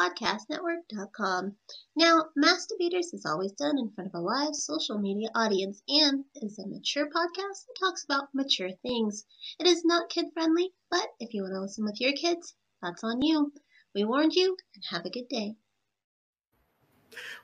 podcastnetwork.com. Now, Mass Debaters is always done in front of a live social media audience and is a mature podcast that talks about mature things. It is not kid friendly, but if you want to listen with your kids, that's on you. We warned you, and have a good day.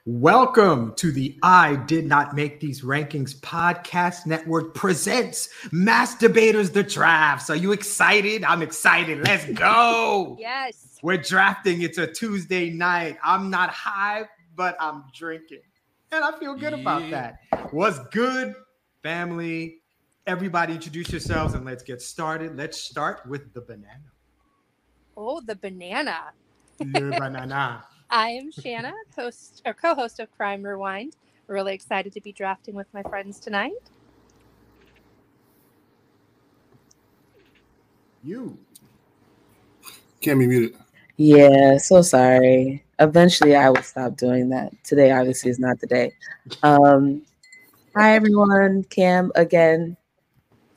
Welcome to the I Did Not Make These Rankings podcast network presents Mass Debaters the Drafts. Are you excited? I'm excited. Let's go. yes. We're drafting. It's a Tuesday night. I'm not high, but I'm drinking. And I feel good about that. What's good, family? Everybody introduce yourselves and let's get started. Let's start with the banana. Oh, the banana. Le banana. I am Shanna, host or co-host of Crime Rewind. Really excited to be drafting with my friends tonight. You. Can't be muted. Yeah, so sorry. Eventually, I will stop doing that. Today, obviously, is not the day. Um, hi, everyone. Cam again.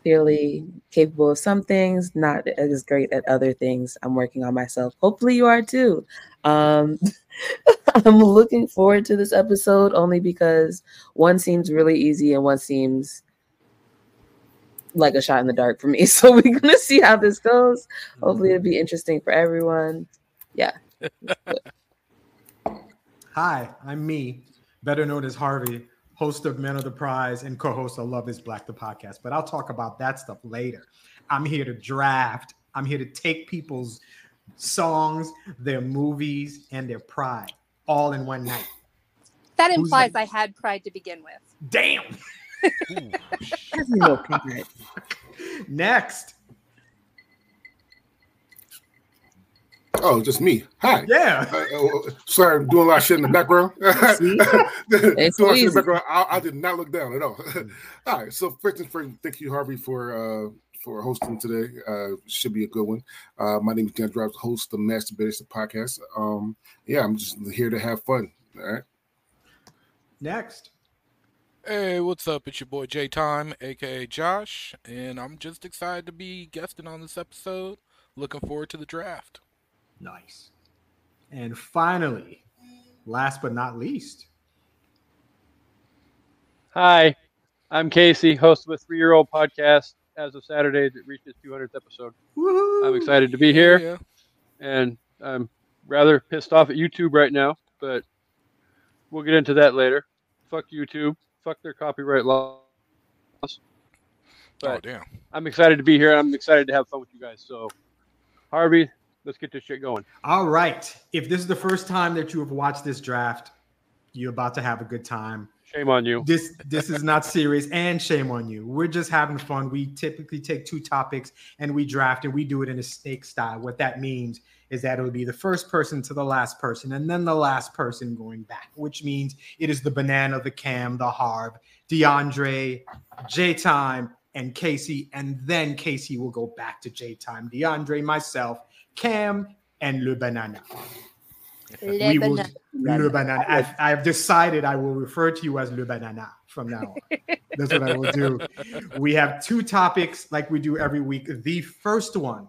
Fairly capable of some things, not as great at other things. I'm working on myself. Hopefully, you are too. Um, I'm looking forward to this episode only because one seems really easy and one seems like a shot in the dark for me. So we're gonna see how this goes. Hopefully, it'll be interesting for everyone. Yeah. Hi, I'm me, better known as Harvey, host of Men of the Prize and co-host of Love is Black, the podcast. But I'll talk about that stuff later. I'm here to draft. I'm here to take people's songs, their movies, and their pride all in one night. That Who's implies that? I had pride to begin with. Damn. No parent. Next. Oh, just me. Hi. Yeah. Uh, oh, sorry, I'm doing a lot of shit in the background. See? doing a lot of shit in easy. the background. I, I did not look down at all. all right. So first and first, thank you, Harvey, for uh, for hosting today. Uh, should be a good one. Uh, my name is Dan Drives, host of Mass Debaters the podcast. Um, yeah, I'm just here to have fun. All right. Next. Hey, what's up? It's your boy J Time, aka Josh, and I'm just excited to be guesting on this episode. Looking forward to the draft. Nice. And finally, last but not least, Hi, I'm Casey, host of a three year old podcast. As of Saturday, it reached its 200th episode. woohoo! I'm excited to be here, Yeah. and I'm rather pissed off at YouTube right now, but we'll get into that later. Fuck YouTube. Fuck their copyright laws. Oh damn. I'm excited to be here. I'm excited to have fun with you guys. So, Harvey, let's get this shit going. All right. If this is the first time that you have watched this draft, you're about to have a good time. Shame on you. This this is not serious and shame on you. We're just having fun. We typically take two topics and we draft and we do it in a snake style. What that means is that it'll be the first person to the last person and then the last person going back, which means it is the banana, the cam, the harv, DeAndre, J Time, and Casey, and then Casey will go back to J Time, DeAndre, myself, Cam, and Le Banana. Le We will- banana. Le Banana. I've, I've decided I will refer to you as Le Banana from now on. That's what I will do. We have two topics like we do every week. The first one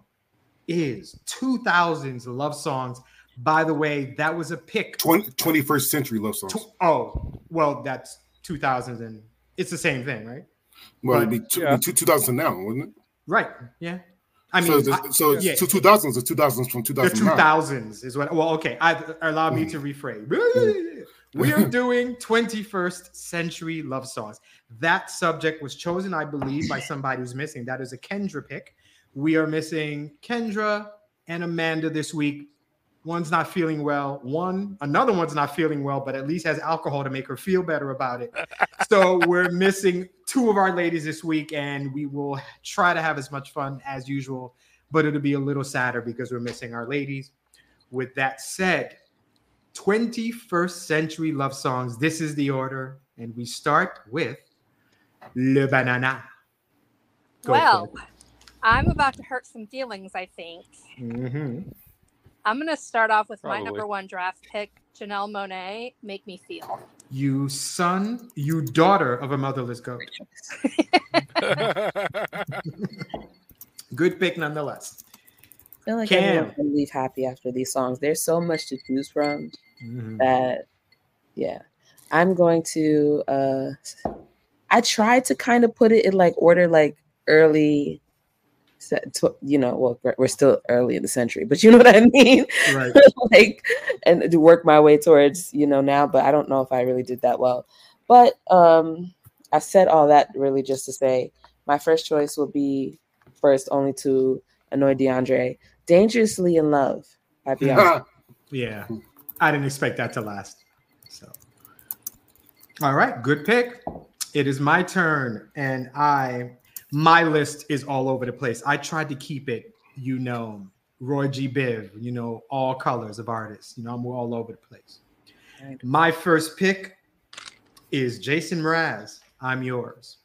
is 2000s love songs. By the way, that was a pick. 20, 21st century love songs. Oh, well, that's 2000s and it's the same thing, right? Well, it'd be, two, Yeah. two, 2000 now, wouldn't it? Right. Yeah. I so mean, it's, I- so it's yeah. 2000s or 2000s from two thousand. the 2000s is what well okay I, allow me mm. to rephrase mm. we are doing 21st century love songs that subject was chosen i believe by somebody who's missing that is a kendra pick we are missing Kendra and Amanda this week. One's not feeling well. One, another one's not feeling well, but at least has alcohol to make her feel better about it. so we're missing two of our ladies this week, and we will try to have as much fun as usual, but it'll be a little sadder because we're missing our ladies. With that said, 21st century love songs. This is the order, and we start with Le Banana. Go well, I'm about to hurt some feelings, I think. Mm-hmm. I'm going to start off with Probably. my number one draft pick, Janelle Monáe, Make Me Feel. You son, you daughter of a motherless goat. Good pick nonetheless. I feel like Cam. everyone can leave happy after these songs. There's so much to choose from Mhm. that, yeah. I'm going to. uh I tried to kind of put it in like order, like early. Tw- You know, well, we're- we're still early in the century, but you know what I mean. Right. like, and to work my way towards you know now, but I don't know if I really did that well. But um I said all that really just to say my first choice will be first only to annoy DeAndre. Dangerously in Love by Beyonce. Yeah. I didn't expect that to last. So, all right. Good pick. It is my turn. And I, my list is all over the place. I tried to keep it, you know, Roy G. Biv, you know, all colors of artists. You know, I'm all over the place. My first pick is Jason Mraz. I'm yours.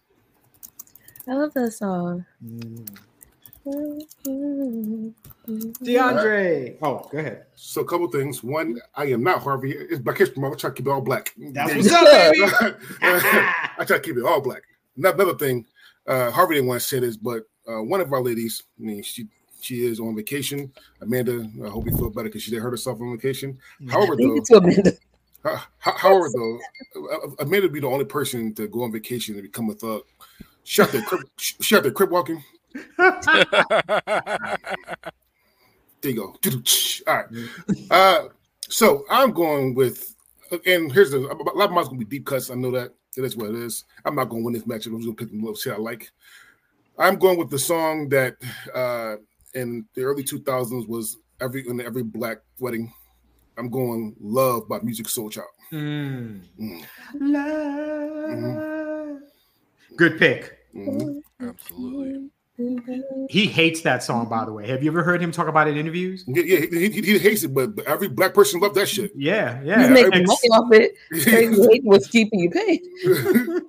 I love that song. Mm. DeAndre. Oh, go ahead. So a couple things. One, I am not Harvey. It's Black History Month. I try to keep it all black. That's what's up, baby. I try to keep it all black. Another another thing, uh, Harvey didn't want to say this, but uh, one of our ladies, I mean, she she is on vacation. Amanda, I hope you feel better because she did hurt herself on vacation. However, Thank though, you to Amanda. uh, ho- however though, uh, Amanda would be the only person to go on vacation and become a thug. She out there, crib, she out there crip walking. There you go. All right. Uh, so I'm going with, and here's the a lot of mine's gonna be deep cuts. I know that. It is what it is. I'm not gonna win this matchup. I'm just gonna pick the little shit I like. I'm going with the song that uh, in the early 2000s was every in every black wedding. I'm going "Love" by Musiq Soulchild. Mm. Mm. Love. Good pick. Mhm. Absolutely. He hates that song, by the way. Have you ever heard him talk about it in interviews? Yeah, yeah, he, he, he hates it, but but every black person loved that shit. Yeah, He's yeah. making Ex- money off it. Crazy hate was keeping you paid.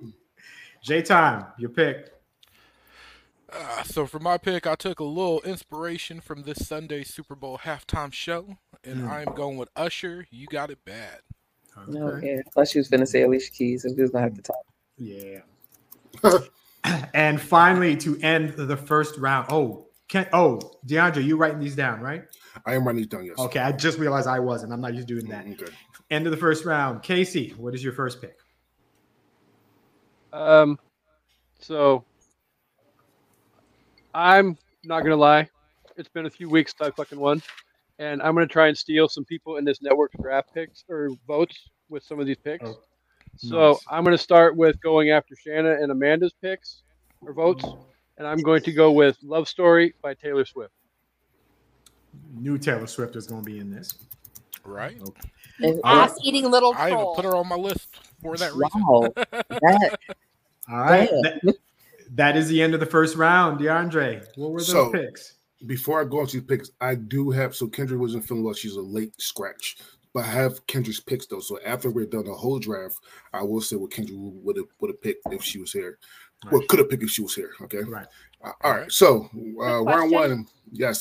J time, your pick. Uh, so for my pick, I took a little inspiration from this Sunday Super Bowl halftime show, and Mm. I'm going with Usher. You got it bad. Okay. Plus, she was going to say Alicia Keys, and we was going to have to talk. Yeah. and finally, to end the first round. Oh, can oh DeAndre, you writing these down, right? I am writing these down. Yes. Okay, I just realized I wasn't. I'm not used to doing that. Okay. End of the first round. Casey, what is your first pick? Um, so I'm not gonna lie, it's been a few weeks since I fucking won, and I'm gonna try and steal some people in this network's draft picks or votes with some of these picks. Oh, so nice. I'm gonna start with going after Shanna and Amanda's picks or votes, and I'm going to go with "Love Story" by Taylor Swift. New Taylor Swift is going to be in this. Right? And- Ass eating little I even put her on my list for that reason. wow. that, All right. That, that is the end of the first round. DeAndre, what were those So- picks? Before I go into these picks, I do have so Kendra wasn't feeling well. She's a late scratch, but I have Kendra's picks though. So after we're done the whole draft, I will say what Kendra would have would have picked if she was here. Well, could have picked if she was here. Okay. Right. Uh, all right. So uh, round question. one, yes.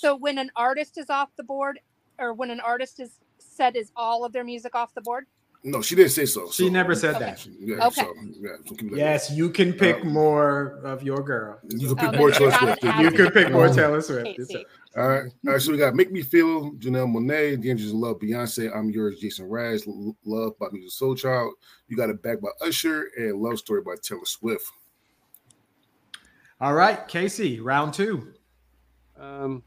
So when an artist is off the board, or when an artist is said is all of their music off the board? No, she didn't say so. She so- never said Okay. that. Yeah. Okay. So yeah. So like Yes, you can pick Uh, more of your girl. You can pick Okay, more you're Taylor Swift. You can pick more Taylor Swift. It's Casey. All right. All right. So we got Make Me Feel, Janelle Monáe, The Angels of Love, Beyonce, I'm Yours, Jason Mraz, Love by Musiq Soulchild. You got it back by Usher and Love Story by Taylor Swift. All right, Casey, round two. Um,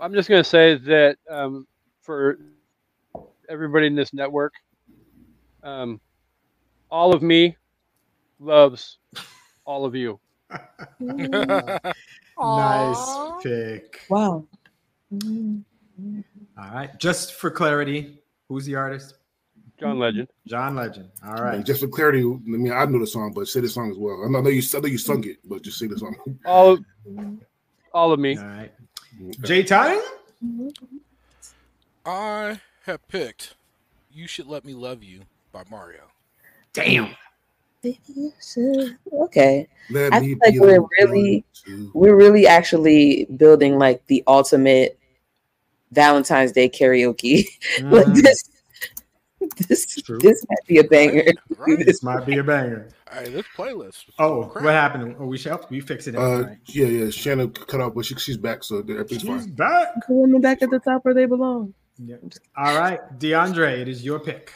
I'm just going to say that um, for everybody in this network, um, all of me loves all of you. nice pick. Wow. All right. Just for clarity, who's the artist? John Legend. John Legend. All right. Like, just for clarity, I mean, I know the song, but say the song as well. I know, you, I know you sung it, but just say the song. All of, all of me. All right. J Time? I have picked "You Should Let Me Love You" by Mario. Damn. Okay. Let I feel like we're really- to- We're really actually building like the ultimate Valentine's Day karaoke. like Mhm. this this True. this might be a banger. Right? This might be a banger. All right, this playlist. Oh, crap. what happened? Oh, we shall we fix it. Uh, All right. yeah, yeah. Shannon cut off, but she, she's back, so everything's She's fine. back. The women back at the top where they belong. Yeah. All right, DeAndre, it is your pick.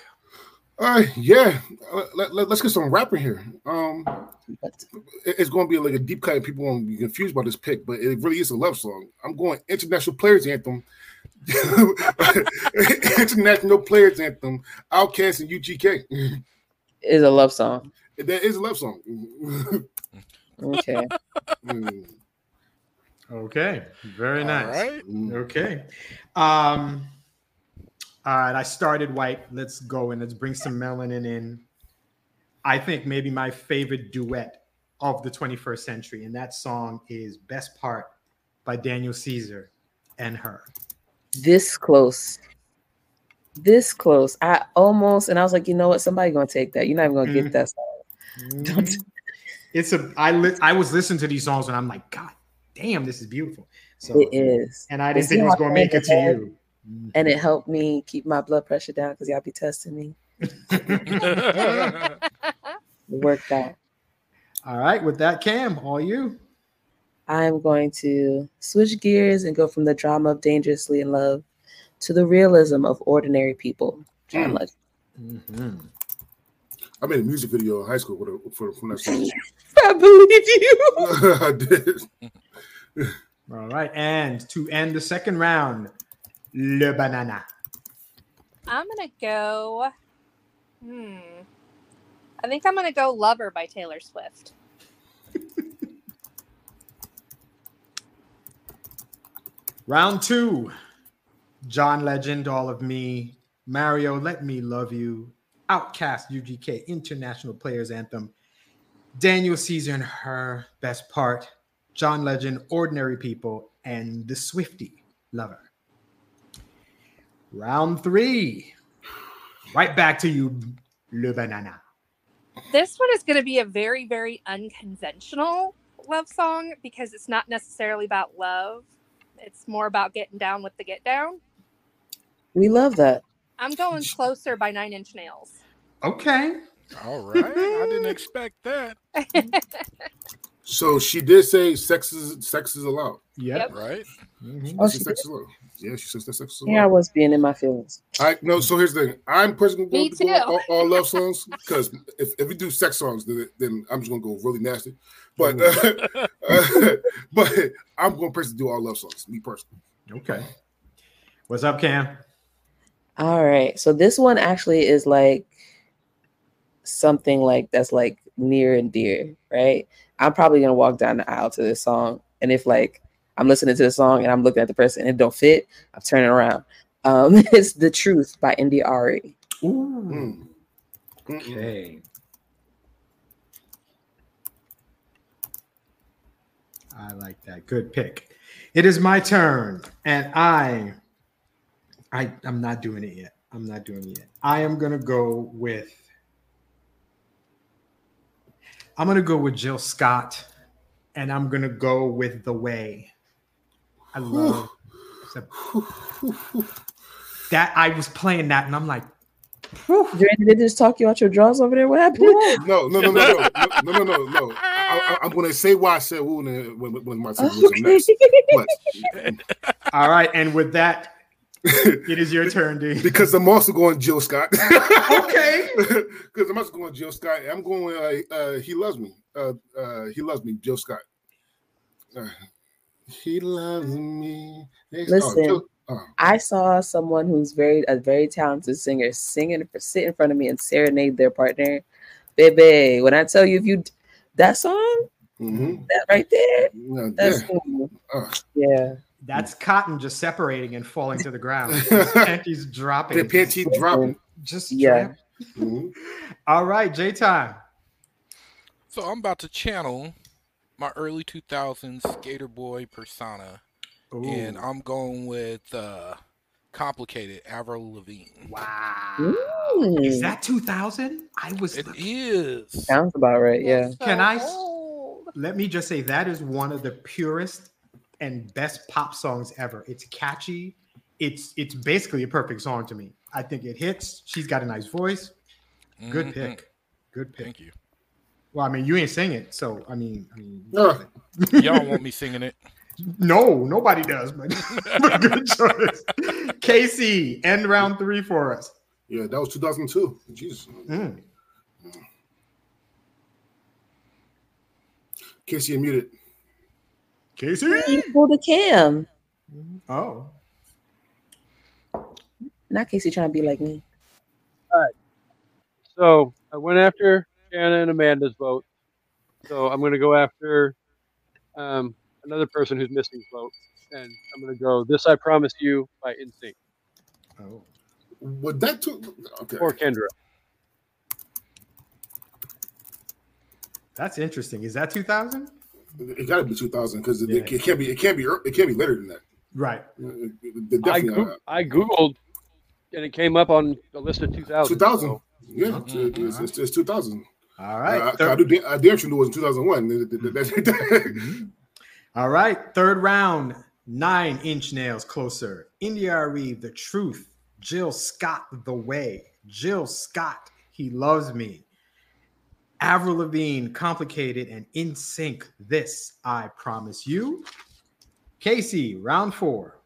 All right, yeah. Uh, let, let, us get some rapping here. Um, it- it's going to be like a deep cut, and people won't be confused by this pick, but it really is a love song. I'm going international players anthem. international players anthem. OutKast and UGK. is a love song. that is a love song. Okay. Mm, Okay, very nice. right. Okay. Um, all right, I started white. Let's go and let's bring some melanin in. I think maybe my favorite duet of the 21st century, and that song is Best Part by Daniel Caesar and her. this close. This close. I almost and I was like, you know what? Somebody gonna take that. You're not even gonna Mhm. get that song. Mhm. It's a I li- I was listening to these songs and I'm like, God damn, this is beautiful. So It is. and I didn't think it was gonna make it to you. Mm-hmm. And it helped me keep my blood pressure down because y'all be testing me. It worked out. All right, with that, Cam, all you. I'm going to switch gears and go from the drama of Dangerously in Love to the realism of ordinary people. John Mm. Legend. Mhm. I made a music video in high school for, the, for from that song. I believe you. I did. All right, and to end the second round, Le Banana. I'm gonna go. Hmm. I think I'm gonna go "Lover" by Taylor Swift. Round two, John Legend, All of Me, Mario, Let Me Love You, OutKast, UGK, International Players Anthem, Daniel Caesar and H.E.R. best part, John Legend, Ordinary People, and The Swifty Lover. Round three, right back to you, Le Banana. This one is gonna be a very, very unconventional love song because it's not necessarily about love. It's more about getting down with the get down. We love that. I'm going closer by Nine Inch Nails. Okay. All right. I didn't expect that. So she did say sex is sex is allowed. Yep. Right. Mhm. Oh, She she said sex is allowed. Yeah, she says that sex is allowed. Here I was being in my feelings. I no. So here's the thing. I'm personally Me going to go all, all love songs because if, if we do sex songs, then, then I'm just going to go really nasty. But uh, but I'm going to personally do all love songs. Me personally. Okay. What's up, Cam? All right. So this one actually is like something like that's like near and dear, right? I'm probably gonna walk down the aisle to this song. And if like I'm listening to the song and I'm looking at the person and it don't fit, I'm turning around. Um, it's The Truth by India.Arie. Ooh. Mm. Okay. I like that. Good pick. It is my turn, and I, I, I'm not doing it yet. I'm not doing it yet. I am gonna go with. I'm gonna go with Jill Scott, and I'm gonna go with The Way. I love that. I was playing that, and I'm like, whew. Did they just talk you out your drawers over there? What happened? No, no, no, no, no, no, no, no, no. I, I, I'm going to say why I said woo when, when, when my turn was next. But All right, and with that, it is your turn, D. because I'm also going Jill Scott. Okay. Because I'm also going Jill Scott. I'm going uh, uh, He Loves Me. Uh, uh, he Loves Me, Jill Scott. Uh, he loves me. Listen. Jill- oh. I saw someone who's very a very talented singer singing for sit in front of me and serenade their partner. Baby, when I tell you if you that song, Mhm. That right there. Yeah, That's yeah. cool. Ugh. Yeah. That's cotton just separating and falling to the ground. His panties dropping. The panty dropping. Just Yeah. Mhm. All right, J time. So I'm about to channel my early 2000s skater boy persona, and I'm going with uh, complicated Avril Lavigne. wow. Mm. Is that 2000? I was. It is. Sounds about right. Yeah. Can I old. Let me just say that is one of the purest and best pop songs ever. It's catchy. It's it's basically a perfect song to me. I think it hits. She's got a nice voice. Good Mhm. pick. Good pick. Thank you. Well, I mean, you ain't singing, so I mean, I mean, Ugh. Y'all don't want me singing it. no, nobody does, but, but good choice. Casey, end round three for us. Yeah, that was 2002. Jesus. Mm. Casey, you muted. Casey. You pulled a cam. Oh, Not Casey trying to be like me. All right. So I went after Shanna and Amanda's vote. So I'm going to go after um, another person who's missing vote, and I'm going to go "This I Promise You" by NSYNC. oh. Would that took okay. or Kendra. That's interesting. Is that 2000? It got to be 2000 because Yeah. it, it can't be. It can't be. It can't be later than that. Right. It- it- it I, definitely Goog- not. I googled, and it came up on the list of 2000. 2000. so- Yeah, Mhm. it's, it's, it's 2000. All right. Uh, I, Third- I do. da- I damn sure knew it was in 2001. Mhm. All right. Third round. Nine inch nails closer. India.Arie, the truth. Jill Scott, the way. Jill Scott, he loves me. Avril Lavigne, complicated and NSYNC. This I promise you. Casey, round four.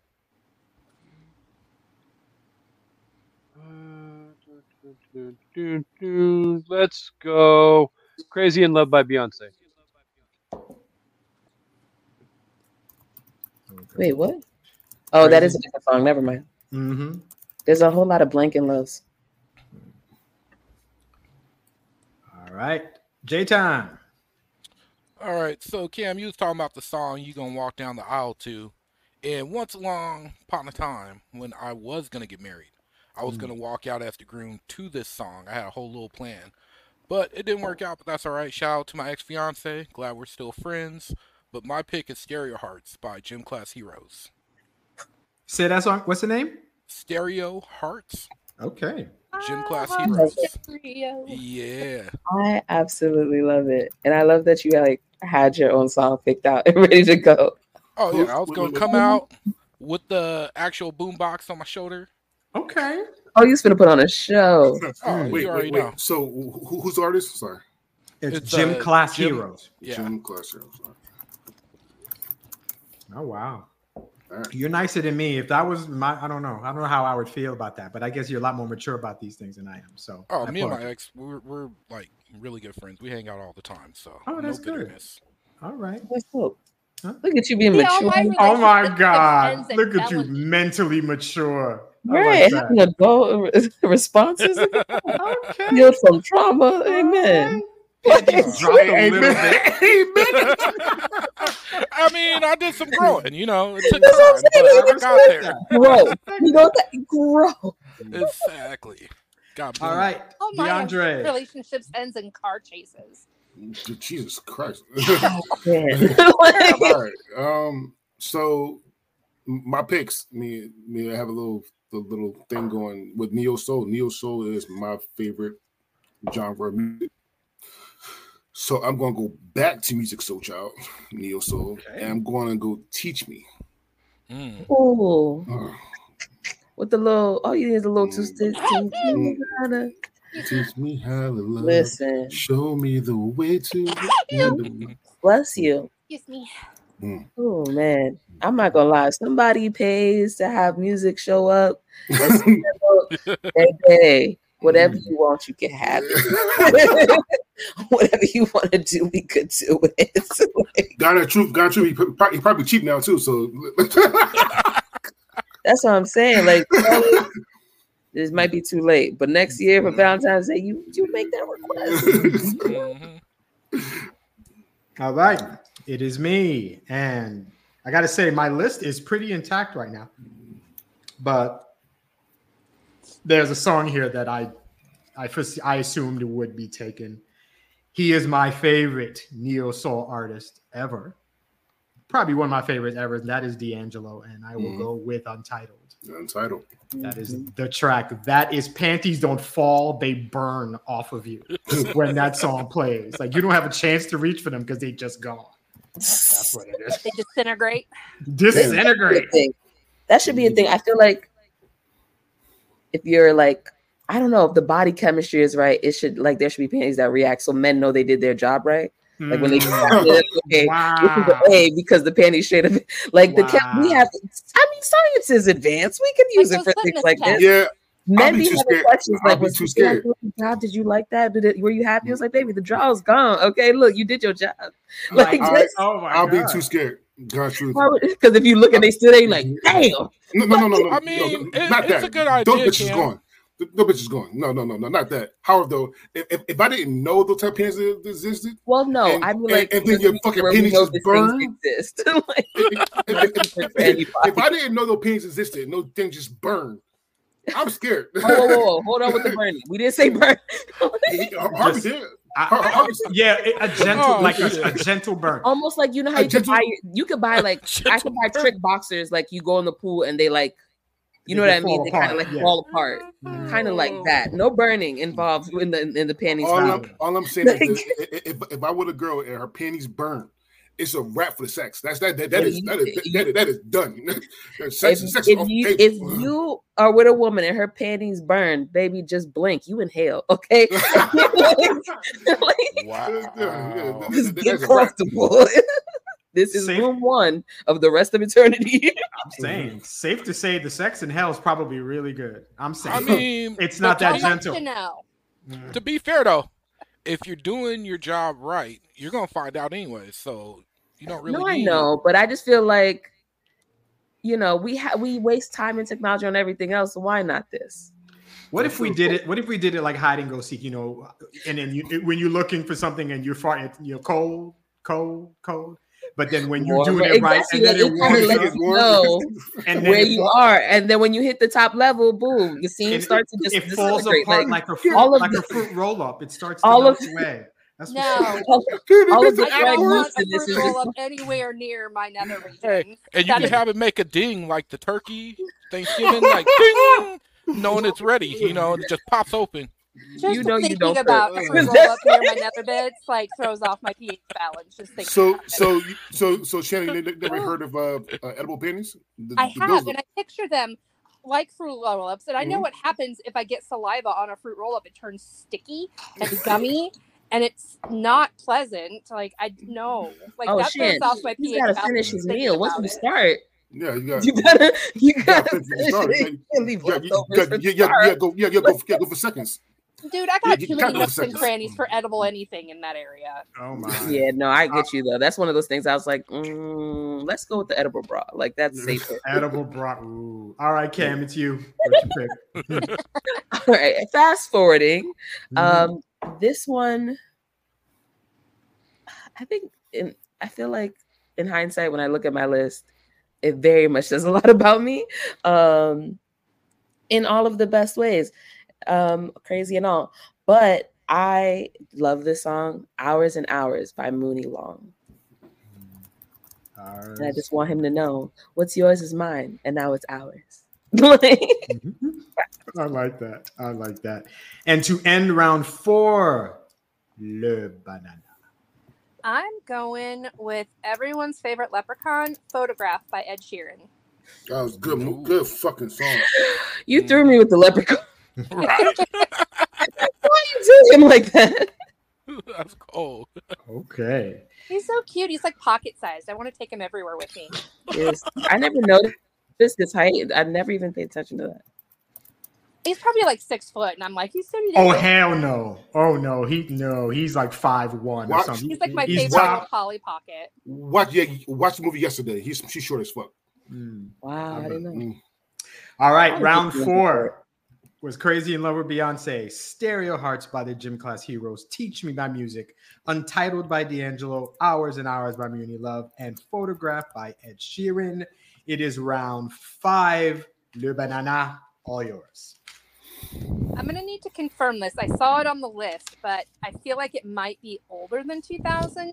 Let's go. Crazy in Love by Beyonce. Wait, what? Oh, that is a different song. Never mind. Mm-hmm. There's a whole lot of blanking loves. All right. J time. All right, so Cam, you was talking about the song you're gonna walk down the aisle to, and once along upon a time when I was gonna get married, I was Mm. gonna walk out as the groom to this song. I had a whole little plan, but it didn't work out. But that's all right. Shout out to my ex fiance. Glad we're still friends. But my pick is Stereo Hearts by Gym Class Heroes. Say that song. What's the name? Stereo Hearts, Okay. Gym Class Ah, Heroes. Stereo. Yeah. I absolutely love it, and I love that you like had your own song picked out and ready to go. Oh yeah, I was gonna come out with the actual boombox on my shoulder. Okay. Oh, you was gonna put on a show. Oh, wait, you wait, wait. So who, who's the artist? Sorry, It's, It's, Gym uh, Class Gym- Heroes. Yeah. Jim Cluster. Sorry. Oh wow. right. You're nicer than me. If that was my, I don't know. I don't know how I would feel about that, but I guess you're a lot more mature about these things than I am. So. Oh, I me and my ex, we're, we're like really good friends. We hang out all the time, so Oh, no that's good. bitterness. All right. That's dope. Huh? Look at you being See, mature. my Oh my God! Look at you, mentally mature. I Right, like having adult responses, Okay. healed from trauma. Amen. Panties dropped Amen. I mean, I did some growing, you know. It took That's what I'm time, but saying. I got there. Grow. You know that grow. Exactly. Got All booed. right, my DeAndre. relationships ends in car chases. Jesus Christ. Man. All right. Um. So my picks. Me. Me. I have a little. The little thing going with neo soul. Neo soul is my favorite genre of music. So I'm going to go back to Musiq Soulchild, neo soul, Okay. and I'm going to go teach me. Mm. Ooh, Ugh. with the little, all you need is a little two stitch. Mm. teach me how to love. Listen, Show me the way to. bless you. Excuse me. Oh man, I'm not gonna lie. Somebody pays to have music show up. and say, "Look, Baby, whatever you want, you can have it. whatever you want to do, we could do it. Like, God, that truth, God, truth. He, pro- he probably cheap now too. So that's what I'm saying. Like, this might be too late, but next year for Valentine's Day, you you make that request. Mhm. All right, it is me, and I got to say my list is pretty intact right now, but there's a song here that I, I, foresee- I assumed would be taken. He is my favorite neo soul artist ever, probably one of my favorites ever. And that is D'Angelo, and I will Mhm. go with Untitled. Untitled. That is the track. That is panties don't fall, they burn off of you when that song plays. Like you don't have a chance to reach for them because they just gone. That's what it is. They disintegrate. Disintegrate. thing. That should be a thing. I feel like if you're like, I don't know, if the body chemistry is right, it should like there should be panties that react so men know they did their job right. Like when they Mm. okay, wow. an because the panties straight up like the chem- we have I mean science is advanced. We can use Like it for things like tests. this. Yeah, Men be be too having scared. questions I'll like, be was too scared. your job? Did you like that? Did it, were you happy? I was like, baby, the draw's gone. Okay, look, you did your job. Like, I- just- oh my I'll be too scared. God truth. because if you look and they still ain't like, mm-hmm. damn. No, no, no, no, no. I mean, no, it- not it's that. a good Those bitches Cam. gone. Th- No bitches gone. No, no, no, no, not that. However, though, if, if, if I didn't know those type of panties existed, Well, no, And- I mean and- like and then your fucking where we penis know is these things burned? exist. like, if, if- for if- if I didn't know those panties existed, no thing just burned. I'm scared. whoa, whoa, whoa, whoa, hold on with the burning. We didn't say burn. Uh, Harvey did. I- Har- Harvey- yeah, a gentle, Oh, like a, a gentle burn. Almost like you know how A you could gentle- buy you could buy like I could buy trick boxers like you go in the pool and they like you know They what I mean? fall They kind of like yeah. fall apart. Kind of like oh. that. No burning involved in the in the panties. all. I'm, all I'm saying is, this, i- if, if I were a girl and her panties burn, it's a wrap for the sex. That's that. That, that Yeah, is you- that is you- that is, that is done. sex, if, sex if you if you are with a woman and her panties burn, baby, just blink. You inhale, okay? Like, Wow. just get that's a wrap. comfortable. this is Safe- room one of the rest of eternity. I'm saying, safe to say, the sex in hell is probably really good. I'm saying, I mean, It's not that be- like gentle. to. Mm. To be fair though, if you're doing your job right, you're gonna find out anyway. So you don't really. no, I need- know, but I just feel like, you know, we ha- we waste time and technology on everything else. So why not this? What if we did it? What if we did it like hide and go seek? You know, and then you, when you're looking for something and you're far, you're cold, cold, cold. But then when you're doing it right, exactly, and then it it kinda warms lets up, you know and then where it, you are, and then when you hit the top level, boom, the scene and starts to just it falls apart Like, like, a fruit, all of like the- a fruit roll up. It starts to all melt of- away. That's No, all, Dude, all it of the I don't want moves a in this fruit roll up anywhere near my nether region. Hey, and you That can is- have it make a ding like the turkey Thanksgiving, like ding, knowing it's ready. You know, it just pops open. Just You know you don't about fit. a fruit roll up near my nether bits like throws off my pH balance. Just thinking. So so you- so so Shannon, you ne- never heard of uh, uh, edible panties? The- I the- have, those- and I picture them like fruit roll ups, and I know Mhm. what happens if I get saliva on a fruit roll up. It turns sticky and gummy, and it's not pleasant. Like I know, like oh that shit, throws off my he's pH gotta finish his meal. Once about we start, yeah, you got. you gotta you gotta finish finish your start. it. You can't leave Yeah, leftovers yeah, yeah, yeah, yeah, go, yeah, yeah, go, yeah, go for seconds. Dude, I got you too many go nooks and crannies for edible anything in that area. Oh my. Yeah, no, I get you though. That's one of those things. I was like, mm, let's go with the edible bra. Like that's safer. Edible bra. Ooh. All right, Cam, it's you. What you pick? All right. Fast forwarding. Mhm. Um, this one, I think, in I feel like in hindsight, when I look at my list, it very much says a lot about me. Um, in all of the best ways, um, crazy and all. But I love this song, "Hours and Hours" by Muni Long. And I just want him to know what's yours is mine, and now it's ours. Like, I like that. I like that. And to end round four, Le Banana. I'm going with everyone's favorite leprechaun, "Photograph" by Ed Sheeran. That was good, Ooh. good fucking song. you threw me with the leprechaun. Right? Why you do him like that? That's cold. Okay. He's so cute. He's like pocket sized. I want to take him everywhere with me. Yes. I never noticed this his height. I never even paid attention to that. He's probably like six foot, and I'm like, he's so Oh hell no! Oh no, he no, he's like five one or something. He's like my He's favorite top- Polly Pocket. Watch, yeah, watch the movie yesterday. He's she's short as fuck. Mm. Wow, I didn't know. Mm. All right, round four. was Crazy in Love with Beyonce, Stereo Hearts by the Gym Class Heroes, Teach Me by Musiq, Untitled by D'Angelo, Hours and Hours by Muni Long, and Photograph by Ed Sheeran. It is round five. Le Banana, all yours. I'm gonna need to confirm this. I saw it on the list, but I feel like it might be older than 2000.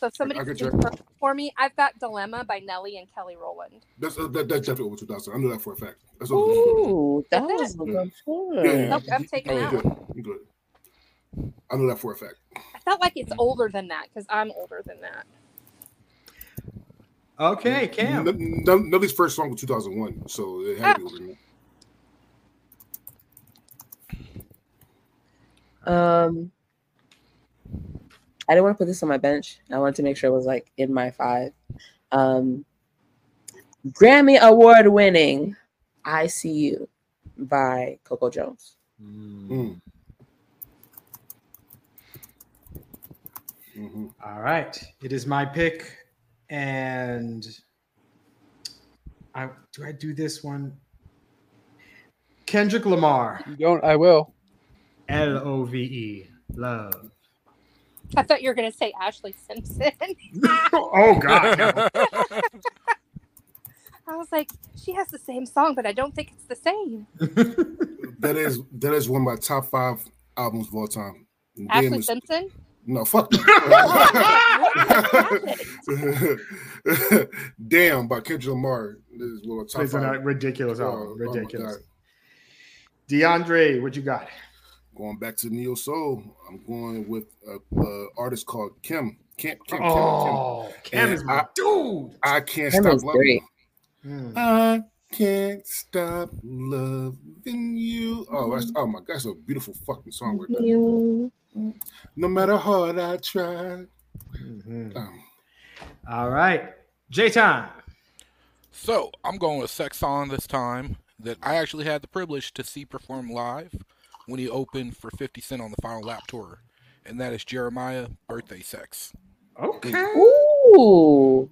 So if somebody I can get confirm for me, I've got Dilemma by Nelly and Kelly Rowland. That's uh, that, that's definitely over 2000. I know that for a fact. That's over. Ooh, that Is it? was a good Yeah, yeah, Nope, I'm taking Oh, that good. Good. I know that for a fact. I felt like it's older than that because I'm older than that. Okay, Cam. N- N- Nelly's first song was 2001, so it had to be older than that. Um, I didn't want to put this on my bench. I wanted to make sure it was like in my five. Um, Grammy Award winning "I See You" by Coco Jones. Mm. Mhm. All right, it is my pick, and I do I do this one. Kendrick Lamar, You don't, I will. L O V E, love. I thought you were gonna say Ashlee Simpson. oh God, no. I was like, she has the same song, but I don't think it's the same. That is that is one of my top five albums of all time. Damn, Ashlee it's- Simpson. No, fuck. Damn by Kendrick Lamar. This is one of my top Plays on five. ridiculous Oh, album, oh ridiculous. God. DeAndre, what you got? Going back to Neo Soul, I'm going with a, a artist called Kem. Kim, Kim, Kim, Oh, Cam And is my I- dude. I can't Kim stop loving. great. Mm. I can't stop loving you. Oh, that's oh my god, that's a beautiful fucking song right there. You. No matter how hard I try. Mhm. Um, All right, J time. So I'm going with Sex On this time. That I actually had the privilege to see perform live when he opened for 50 Cent on the Final Lap tour, and that is Jeremiah Birthday Sex. Okay. Ooh.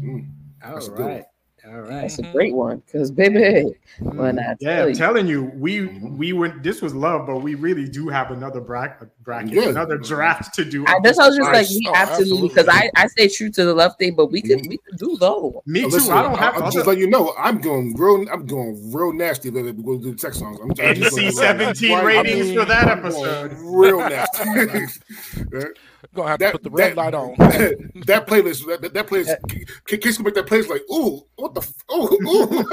mm. All That's good right. All right. That's a great one because, baby, when I Mm, yeah, tell I'm you. telling you, we Mhm. we went. This was love, but we really do have another bracket, bracket Yeah. another draft to do. I, that's I was just like, Nice. we Oh, absolutely because I, absolutely. I stay true to the love thing, but we could we could do the other one. Me too. Listen, I don't have I'm just let you know. I'm going real. I'm going real nasty. baby We're going to do the text songs. I'm, I'm just NC going- 17 I'm ratings for that episode. Real nasty. Gonna have to that, put the red that, light on. that playlist, that, that, that playlist, K- Kiss can make that playlist like, ooh, what the, f- ooh, ooh.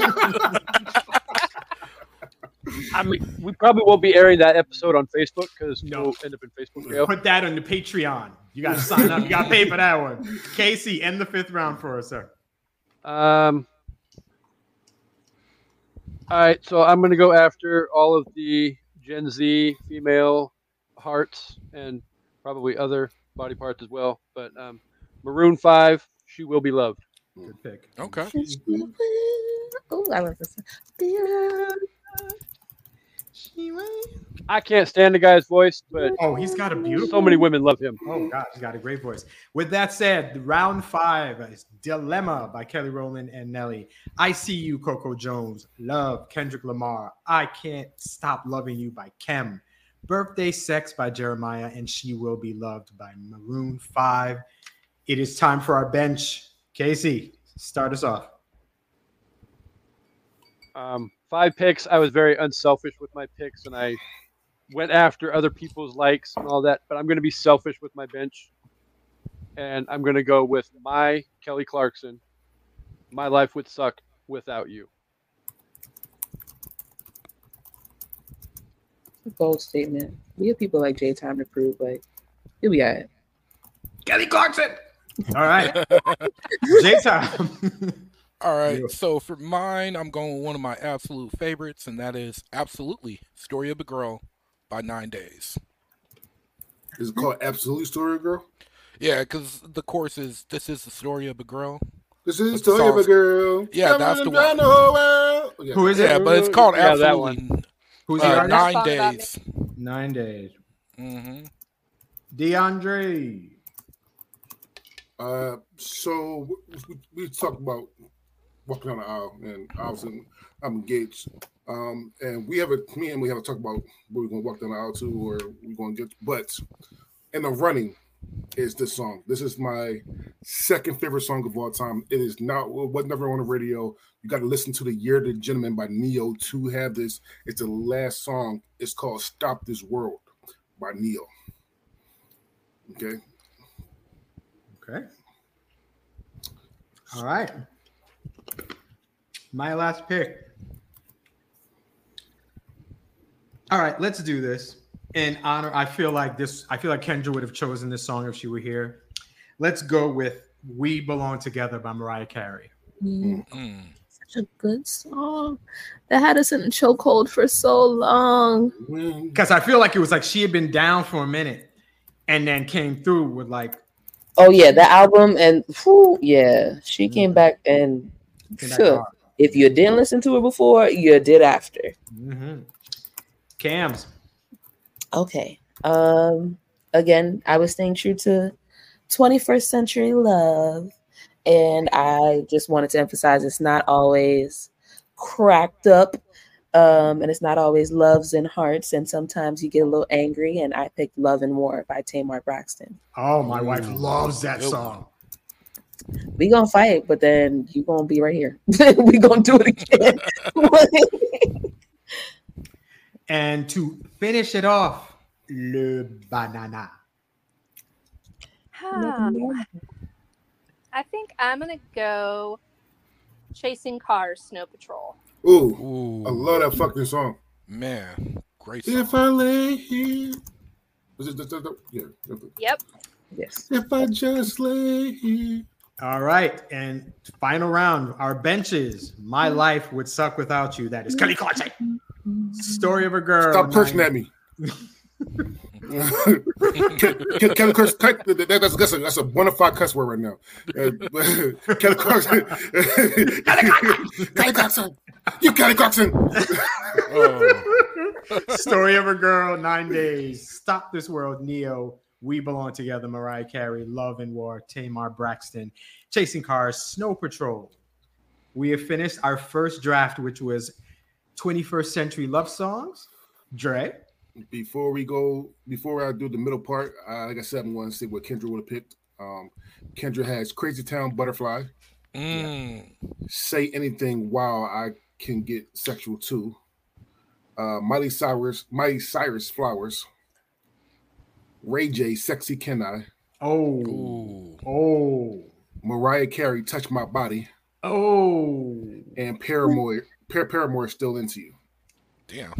I mean, we probably won't be airing that episode on Facebook because No. we'll end up in Facebook jail. Put that on the Patreon. You got to sign up. You got to pay for that one. Casey, end the fifth round for us, sir. Um. All right, so I'm going to go after all of the Gen Z female hearts and probably other body parts as well. But um, Maroon Five, "She Will Be Loved." Good pick. Okay. Oh, I love this. I can't stand the guy's voice, but Oh, he's got a beautiful. so many women love him. Oh God, he's got a great voice. With that said, round five is "Dilemma" by Kelly Rowland and Nelly. "I See You" Coco Jones. "Love" Kendrick Lamar. "I Can't Stop Loving You" by Kem. "Birthday Sex" by Jeremiah, and "She Will Be Loved" by Maroon Five. It is time for our bench. Casey, start us off. Um, five picks. I was very unselfish with my picks, and I went after other people's likes and all that. But I'm going to be selfish with my bench, and I'm going to go with my Kelly Clarkson. My life would suck without you. Bold statement. We have people like Jay Time to prove, but you'll be all right. Kelly Clarkson. All right, Jay time. All right. Yeah. So for mine, I'm going with one of my absolute favorites, and that is absolutely "Story of a Girl" by Nine Days. Is it called Absolute Story of a Girl? Yeah, because the course is "This is the story of a girl." This is the the story of a girl. Yeah, that's the one. the whole world. Yeah. Who is it? Yeah, but it's called Yeah, that absolutely Who's the uh, artist? Nine Song Days. Nine days. hmm DeAndre. Uh, so we, we talked about walking down the aisle, and I was in, I'm engaged. Um, and we have a me and we have to talk about where we're gonna walk down the aisle to, or we're gonna get. But in the running is this song. This is my second favorite song of all time. It is not what never on the radio. You got to listen to the Year of the Gentleman by Ne-Yo to have this. It's the last song. It's called "Stop This World" by Ne-Yo. Okay. Okay. All right. My last pick. All right, let's do this. In honor, I feel like this, I feel like Kendra would have chosen this song if she were here. Let's go with We Belong Together by Mariah Carey. Mm, Mm. Such a good song that had us in a chokehold for so long. Because I feel like it was like she had been down for a minute and then came through with like Oh yeah, the album and whew, yeah, she came back and in that phew, if you didn't listen to it before, you did after. Mhm. Cams. Okay. Um again, I was staying true to 21st century love and I just wanted to emphasize it's not always cracked up um and it's not always loves and hearts and sometimes you get a little angry and I picked Love and War by Tamar Braxton. Oh, my wife Mm. loves that song. We gonna fight, but then you gonna be right here. we gonna do it again. And to finish it off, Le Banana. Huh. I think I'm gonna go chasing cars, snow patrol. Ooh, Ooh, I love that fucking song. man, great If. I lay here, was it the, the, the- yeah, Yep. yes. if I just lay here. All right. And final round, our benches. My mm. life would suck without you. That is Kelly Clarkson. Story of a girl. Stop cursing at me. Kelly Kelly Clarkson, that- that's, that's, a, that's a bona fide cuss word right now. Uh, Kelly Clarkson, Kelly Clarkson, you Kelly Clarkson. Oh, Story of a girl, nine days. Stop this world, Ne-Yo. We belong together. Mariah Carey, Love and War, Tamar Braxton, Chasing Cars, Snow Patrol. We have finished our first draft, which was 21st century love songs. Dre. Before we go, before I do the middle part, uh, like I said, I'm going to see what Kendra would have picked. Um, Kendra has Crazy Town Butterfly, mm. Say Anything Wow, I Can Get Sexual Too, uh, Miley Cyrus, Miley Cyrus Flowers, Ray J, Sexy Can I, Oh. Ooh. Oh. Mariah Carey, Touch My Body, Oh. and Paramore, Par- Paramore is Still Into You. Damn.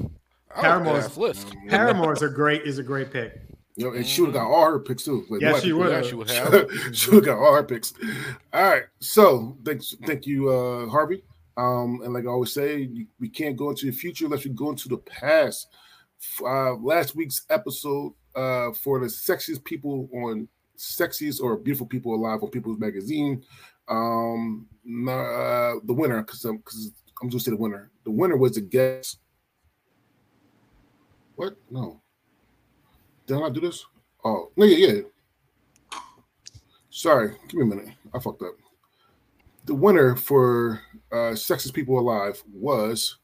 I like Paramore's- list. Paramore is a great is a great pick. You know, and she would have got all her picks too. Like, Yes, what? she would. Yeah, she would have. she would have got all her picks. All right. So thanks, thank you, uh, Harvey. Um, and like I always say, you- we can't go into the future unless we go into the past. Uh, last week's episode uh, for the sexiest people on sexiest or beautiful people alive on People's Magazine. Um, uh, the winner, because cause I'm just say the winner. The winner was the guest. What? No. Did I not do this? Oh, no, yeah, yeah. Sorry, give me a minute. I fucked up. The winner for uh Sexiest People Alive was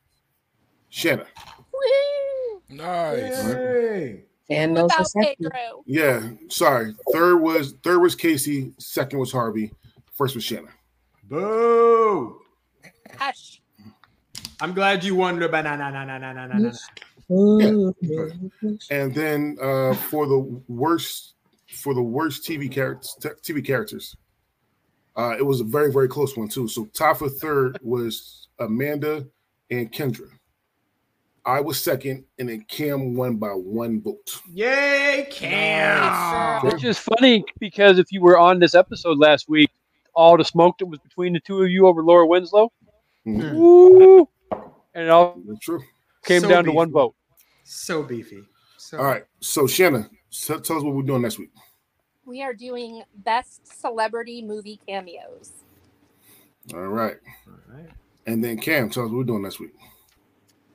Shanna. Woo! Nice. Hey. And no Pedro. Yeah, sorry. Third was third was Casey. Second was Harvey. First was Shanna. Boo. Hush. I'm glad you won the banana. Na, na, na, na, na, na. Ooh. And then uh for the worst for the worst TV characters TV characters, uh it was a very very close one too. So top for third was Amanda and Kendra. I was second, and then Cam won by one vote. Yay, Cam. Which is funny because if you were on this episode last week, all the smoke that was between the two of you over Laura Winslow, Mhm. woo, and it all true. came So down to one vote. So beefy. So All right. So Shanna, so tell us what we're doing next week. We are doing best celebrity movie cameos. All right. All right. And then Cam, tell us what we're doing next week.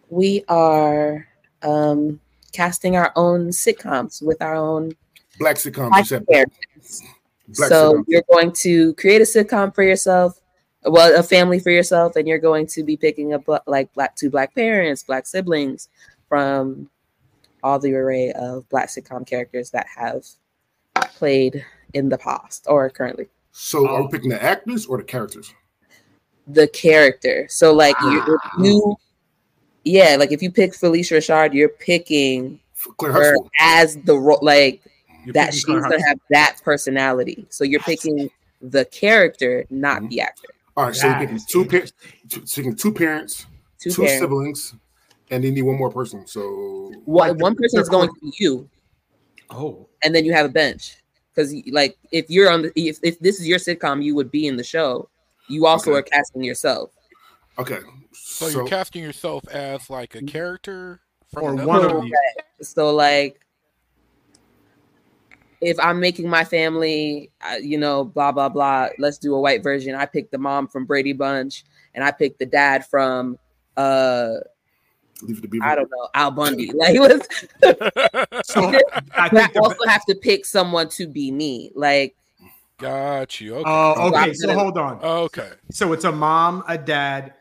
we are um, casting our own sitcoms with our own Black sitcom. black characters. Black so sitcom. you're going to create a sitcom for yourself, well a family for yourself and you're going to be picking up like black two black parents black siblings from all the array of black sitcom characters that have played in the past or currently So are we picking the actors or the characters? the character so like you, you yeah like if you pick Phylicia Rashad you're picking Claire her Huxtable. as the role like You're that she's Claire gonna Huxtable. have that personality so you're picking the character not Mhm. the actor All right, so you're That picking is two, pa- interesting. two, picking two parents, two, two, parents siblings, and then you need one more person. So one, Like one person is going to be you Oh, and then you have a bench because like if you're on the if, if this is your sitcom you would be in the show you also Okay. are casting yourself okay, So, so, you're casting yourself as like a character from or one of you. so like if i'm making my family uh, you know blah blah blah let's do a white version i pick the mom from brady bunch and i pick the dad from uh leave it to i don't know al bundy like let's So I but i also have to pick someone to be me like Got you. Okay. Oh, okay. I'm So gonna- hold on. okay. So it's a mom, a dad,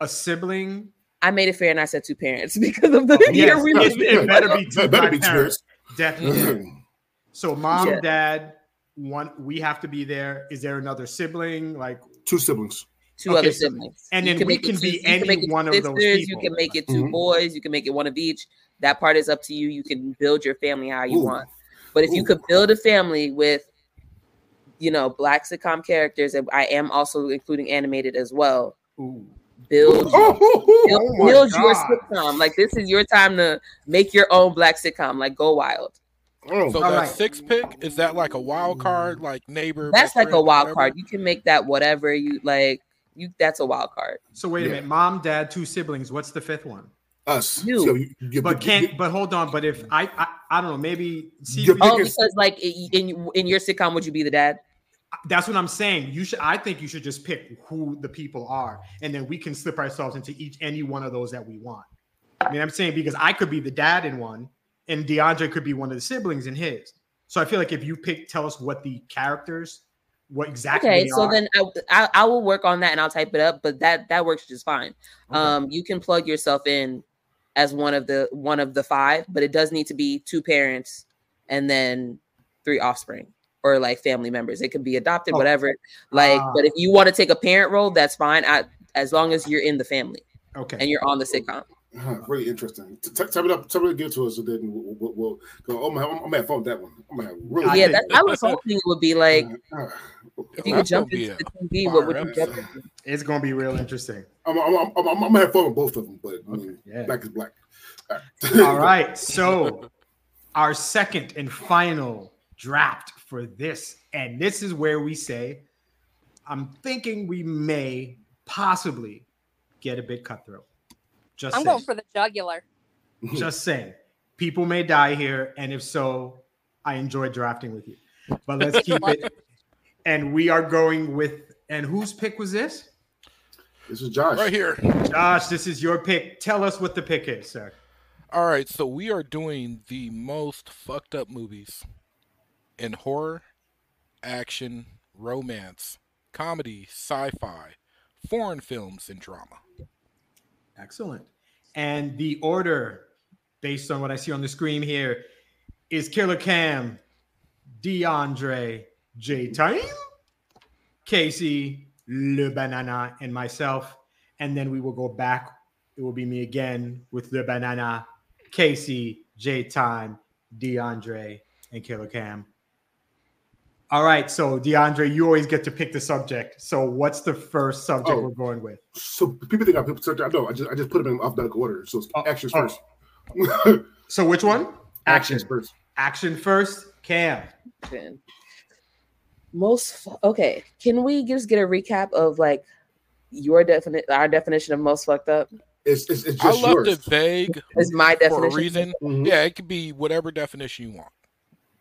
a sibling. i made it fair and i said two parents because of the Oh, yes, year we yes, live it in. better be two That better be parents. two Definitely. So mom, Yeah. dad, one. We have to be there. Is there another sibling? Like, two siblings. two Okay, other so- siblings and You then we can two- be you can any make one of sisters, those you can make it 2 Mhm. boys you can make it one of each that part is up to you you can build your family how you Ooh. want but if you Ooh. could build a family with you know black sitcom characters and i am also including animated as well ooh. build Oh, build, oh build your sitcom like this is your time to make your own black sitcom like go wild oh, So All that right. six pick is that like a wild card, like neighbor? that's like a wild card you can make that whatever you like you that's a wild card So wait a Yeah. minute. Mom, dad, two siblings. What's the fifth one? us. You. So you, you, But can't. But hold on. But if I, I, I don't know. Maybe. See, oh biggest- because like in in your sitcom would you be the dad that's what I'm saying. You should. I think you should just pick who the people are, and then we can slip ourselves into each any one of those that we want. I mean, I'm saying because I could be the dad in one, and DeAndre could be one of the siblings in his. So I feel like if you pick, tell us what the characters, what exactly. Okay, they so are. then I, I I will work on that and I'll type it up, but that that works just fine. Okay. Um, you can plug yourself in as one of the one of the five, but it does need to be two parents and then three offspring or like family members. It could be adopted, Oh. whatever. Like, Ah. but if you want to take a parent role, that's fine. I, as long as you're in the family okay. and you're on the sitcom. Huh, really interesting. T- t- tell me that. Tell me to give it to us, and then we'll, we'll, we'll go. Oh my! I'm, I'm gonna have fun with that one. I'm gonna have really. Yeah, that I was hoping it would be like Uh, if you That's could jump gonna into the TV, what would you fire jump into? it's gonna be real interesting. I'm, I'm, I'm, I'm, I'm gonna have fun with both of them, but I mean, Yeah. black is black. All All right. So our second and final draft for this, and this is where we say, I'm thinking we may possibly get a bit cutthroat. Just I'm saying. going for the jugular. just saying. People may die here, and if so, I enjoy drafting with you. But let's keep it. And we are going with. And whose pick was this? This is Josh. Right here. Josh, this is your pick. Tell us what the pick is, sir. All right, so we are doing the most fucked up movies in horror, action, romance, comedy, sci-fi, foreign films, and drama. Excellent. And the order, based on what I see on the screen here, is Killer Cam, DeAndre, J Time, Casey, Le Banana, and myself. And then we will go back. It will be me again with Le Banana, Casey, J Time, DeAndre, and Killer Cam. All right. So, DeAndre, you always get to pick the subject. So, what's the first subject Oh. we're going with? So people think I people search. I know. I just I just put them in alphabetical order. So it's Oh, actions oh. first. So, which one? actions first. Action first, Cam. Most okay. Can we just get a recap of like your definite our definition of most fucked up? It's it's, it's I just left yours. it vague Is my definition for a definition reason. Mhm. Yeah, it could be whatever definition you want.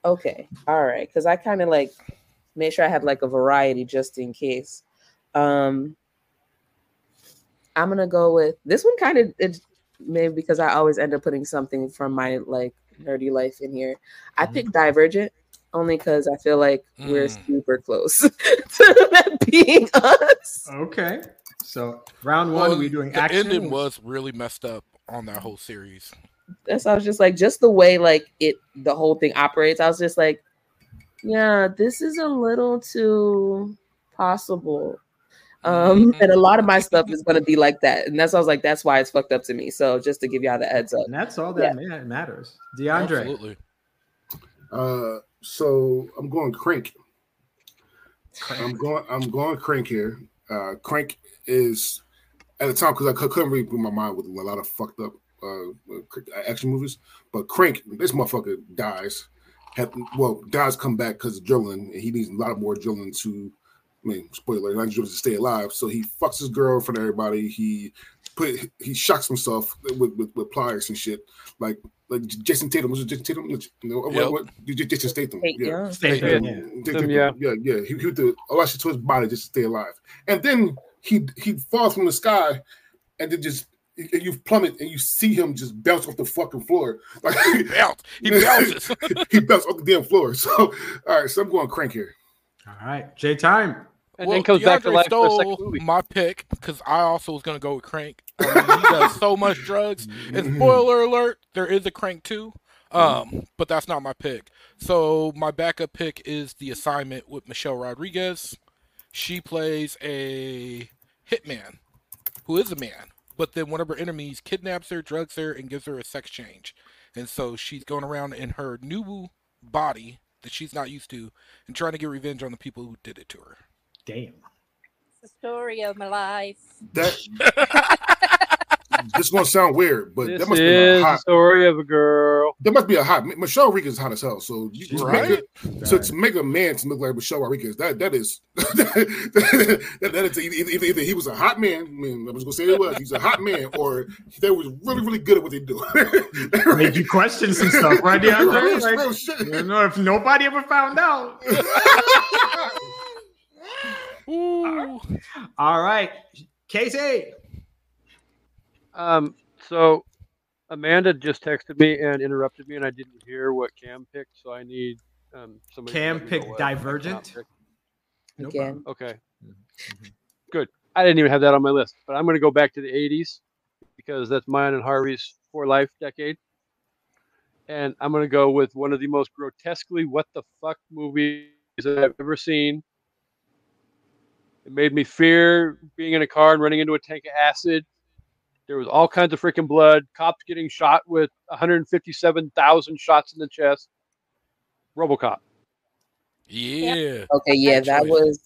Okay, all right. Because I kind of like made sure I had like a variety just in case. Um, I'm gonna go with this one. Kind of it maybe because I always end up putting something from my like nerdy life in here. I Mhm. picked Divergent. only because I feel like we're Mm. super close to that being us. Okay. So round one, Well, we're doing the action. ending was really messed up on that whole series. That's I was just like, just the way like it, the whole thing operates. I was just like, yeah, this is a little too possible. Um, Mhm. and a lot of my stuff is gonna be like that, and that's why I was like, that's why it's fucked up to me. So just to give y'all the heads up. and that's all that ma- matters. DeAndre. Absolutely. Uh, so I'm going crank. I'm going. I'm going crank here. Uh, crank is at the time because I couldn't really put my mind with a lot of fucked up uh, uh, action movies. But crank, this motherfucker dies. Have, well, dies come back because of adrenaline, and he needs a lot more drilling to. I mean, spoiler, not adrenaline to stay alive. So he fucks his girl in front of everybody. He put he shocks himself with, with, with pliers and shit, like like Jason Tatum. Was it Jason Tatum? No, what, Yep. what, Jason Statham. Yeah. yeah. Yeah. there, yeah. Yeah. Yeah, yeah. He, he would do a lot shit to his body just to stay alive, and then he he falls from the sky, and then just and you plummet and you see him just bounce off the fucking floor. Like He bounce. He bounces. he bounced off the damn floor. So all right, so I'm going crank here. All right, J time. And then comes back to DeAndre life for a stole movie. my pick because I also was gonna go with Crank. I mean, he does so much drugs. And spoiler alert, there is a Crank too. Um, but that's not my pick. So my backup pick is the assignment with Michelle Rodriguez. She plays a hitman who is a man, but then one of her enemies kidnaps her, drugs her, and gives her a sex change. And so she's going around in her new body that she's not used to and trying to get revenge on the people who did it to her. Damn. It's the story of my life. That this is gonna sound weird, but This that must be a hot. story of a girl. That must be a hot. Michelle Rodriguez is hot as hell. So you She's to right. make it, so to make a man to look like Michelle Rodriguez, that that is that, that is either, either, either he was a hot man. I mean, I was gonna say it was. He's a hot man, or they was really really good at what they do. Make you question some stuff, right, DeAndre? Real- Like, real shit. you know, if nobody ever found out. Ooh. All right, Casey. Um, so Amanda just texted me and interrupted me, and I didn't hear what Cam picked. So I need um somebody. Cam let me know picked what I cannot Divergent? pick. No Again. Okay, Mhm. good. I didn't even have that on my list, but I'm going to go back to the '80s because that's mine and Harvey's for life decade. And I'm going to go with one of the most grotesquely what the fuck movies that I've ever seen. It made me fear being in a car and running into a tank of acid. There was all kinds of freaking blood. Cops getting shot with 157,000 shots in the chest. RoboCop. Yeah. Okay, yeah, that was.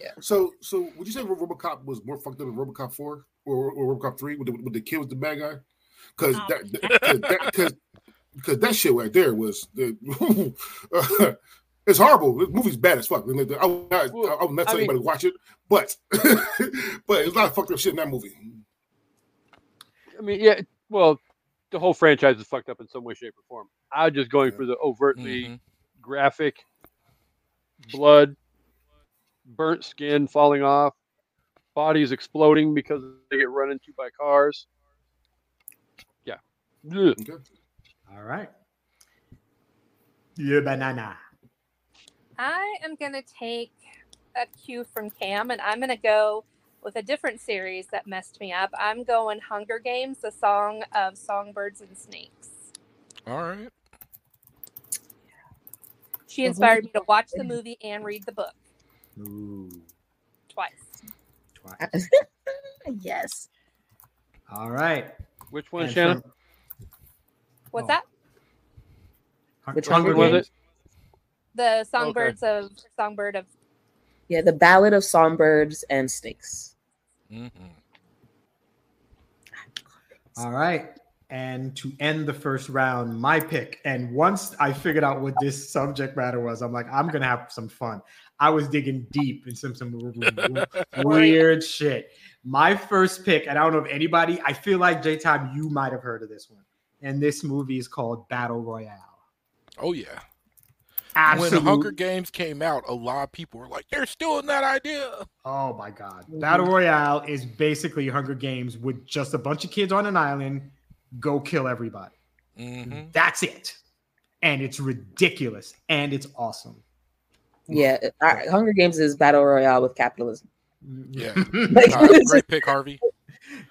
Yeah. So, so would you say RoboCop was more fucked up than RoboCop four or, or RoboCop three? With the, with the kid was the bad guy? Because Oh. that, because that, cause, that shit right there was the. it's horrible. The movie's bad as fuck. I, mean, I, not- I would not I tell mean- anybody to watch it, but but it's a lot of fucked up shit in that movie. I mean, yeah, well, the whole franchise is fucked up in some way, shape, or form. I'm just going for the overtly Mhm. graphic blood, burnt skin falling off, bodies exploding because they get run into by cars. Yeah. Ugh. All right. Yeah, banana. I am going to take a cue from Cam and I'm going to go with a different series that messed me up. I'm going Hunger Games, the song of songbirds and snakes. All right. She inspired me to watch the movie and read the book Ooh. twice. Twice. yes. All right. Which one, And Shannon? from- What's Oh. that? Hun- Which Hunger Which was Games. it? The songbirds of songbird of Yeah, the Ballad of Songbirds and Snakes. hmm All right. And to end the first round, my pick. And once I figured out what this subject matter was, I'm like, I'm gonna have some fun. I was digging deep in some some weird shit. My first pick, and I don't know if anybody, I feel like J Time, you might have heard of this one. And this movie is called Battle Royale. Oh yeah. Absolute. When Hunger Games came out, a lot of people were like, "They're stealing that idea." Oh my god. Mhm. Battle Royale is basically Hunger Games with just a bunch of kids on an island go kill everybody. hmm That's it. and it's ridiculous and it's awesome. Yeah, our Hunger Games is battle royale with capitalism. Yeah. Like, Nah, great pick, Harvey.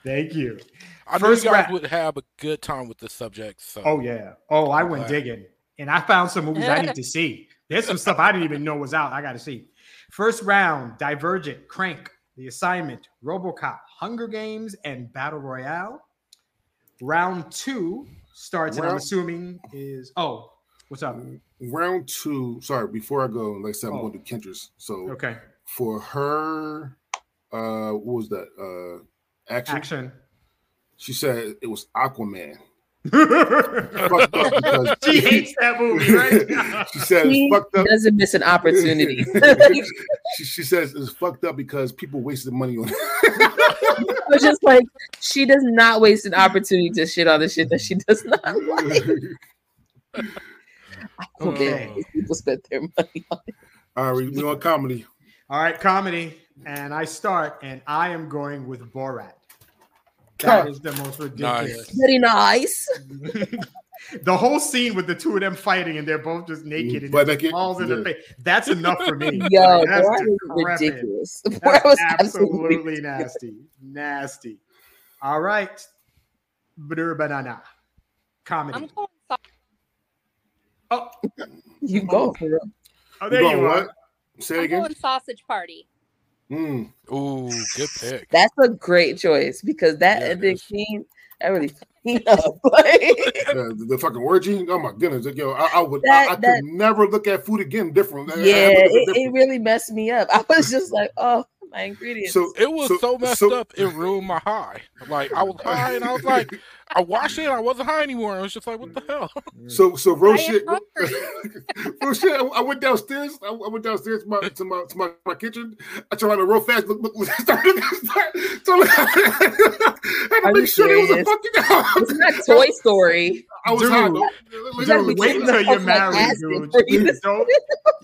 Thank you. I know First you guys round. would have a good time with this subject. So Oh yeah. Oh, I went Wow. digging, and I found some movies I need to see. There's some stuff I didn't even know was out. I got to see. First round: Divergent, Crank, The Assignment, RoboCop, Hunger Games, and Battle Royale. Round two starts, and I'm assuming is oh, what's up? Round two. Sorry, before I go, like I said, I'm Oh. going to Kendra's. So Okay, for her, uh, what was that? Uh, action. action. She said it was Aquaman. She up because hates that movie, right? she says He it's fucked up. doesn't miss an opportunity. she, she says it's fucked up because people wasted money on it. It's just like she does not waste an opportunity to shit on the shit that she does not like. I don't Okay. think people spend their money on it. All right, we on comedy. All right, comedy, and I start, and I am going with Borat. That is the most ridiculous. Very nice. the whole scene with the two of them fighting, and they're both just naked and Butt naked? falls in the Yeah. face. That's enough for me. Yo, That's Borat is decrepit. ridiculous. That's was absolutely absolutely nasty. Nasty. All right. Butter banana. Comedy. I'm going soft. Oh, you go oh, there You you are. what? Say I'm again. going sausage party. Mm. Ooh, good pick. That's a great choice because that Yeah, it ending scene that really fucked me up. The, the fucking orgy. Oh my goodness! Like, yo, I, I would, That- I, I that- could never look at food again different. I- I yeah, would look it, it really messed me up. I was just like, oh, my ingredients. So It was So- so, messed so- up, it ruined my high. Like I was high, and I was like, I watched it, I wasn't high anymore. I was just like, what the hell? So so real I shit. hungry. shit. I, I went downstairs. I, I went downstairs to my to my, to my, my kitchen. I tried to real fast. Look, look, look, start, start, start, I had to make sure there was a serious? fucking. it's not Toy Story. I was Dude. high. though. You gotta be Dude, wait until you're married, acid dude. for you to- Don't,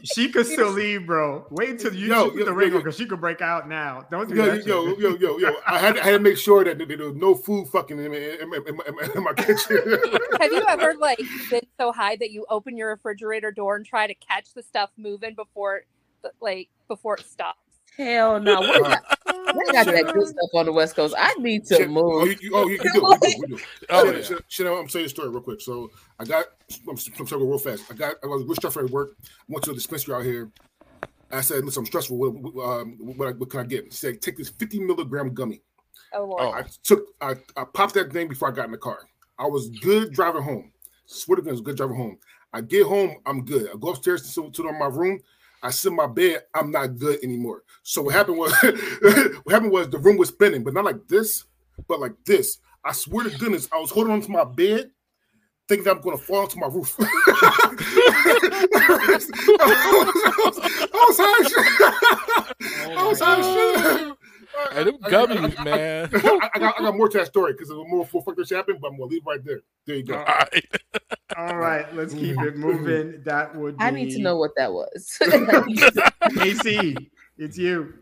she could still leave, bro. Wait until you Yo, put yo, the ring because she could break out now. Don't do Yo, that. yo, shit. yo, yo, yo! I had, I had to make sure that there was no food fucking in, in, in, in, my, in my kitchen. Have you ever like been so high that you open your refrigerator door and try to catch the stuff moving before, the- like before it stops? Hell no. What got, what got that good stuff on the West Coast? I need to Shit. Oh, move. you, you, oh, you, you do, you do, you do. Oh, Shit, yeah. shit, shit, I'm saying a story real quick. So I got, I'm, I'm sorry, real fast. I got, I was with stuff at work. Went to a dispensary out here. I said, listen, I'm stressful. What, what, um, what, what can I get? He said, take this 50 milligram gummy. Oh lord. Oh. I took, I, I popped that thing before I got in the car. I was good driving home. Swear to God, I was good driving home. I get home, I'm good. I go upstairs to, to my room. I sit in my bed. I'm not good anymore. So what happened was, what happened was the room was spinning, but not like this, but like this. I swear to goodness, I was holding onto my bed, thinking that I'm going to fall onto my roof. I was high shit. Oh I was high as shit. And them I- I- gummies, I- man. I, I got, I got more to that story because there's more full fuck shit happened, but I'm gonna leave right there. There you go. All right. All right, let's keep it moving. That would be I need to know what that was. AC. It's you.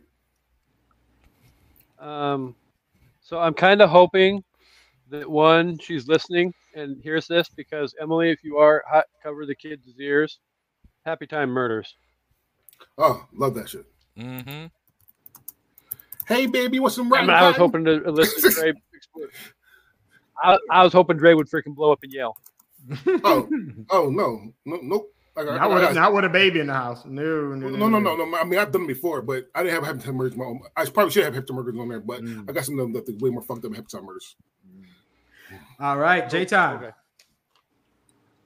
Um, so I'm kind of hoping that one, she's listening and hears this because Emily, if you are, hot, cover the kids' ears. Happy Time Murders. Oh, love that shit. Mm-hmm. Hey, baby, what's some I, mean, I was hoping to listen to Dre. explode. I, I was hoping Dre would freaking blow up and yell. Oh, oh no, no, nope. I got, I Not with, got- a, not with a baby in the house. No, no, no, no, no, no. I mean, I've done it before, but I didn't have hepatitis murders. My own. I probably should have hepatitis murders on there, but Mm. I got some of them that way more fucked up than hepatitis murders. All right, J time. Okay.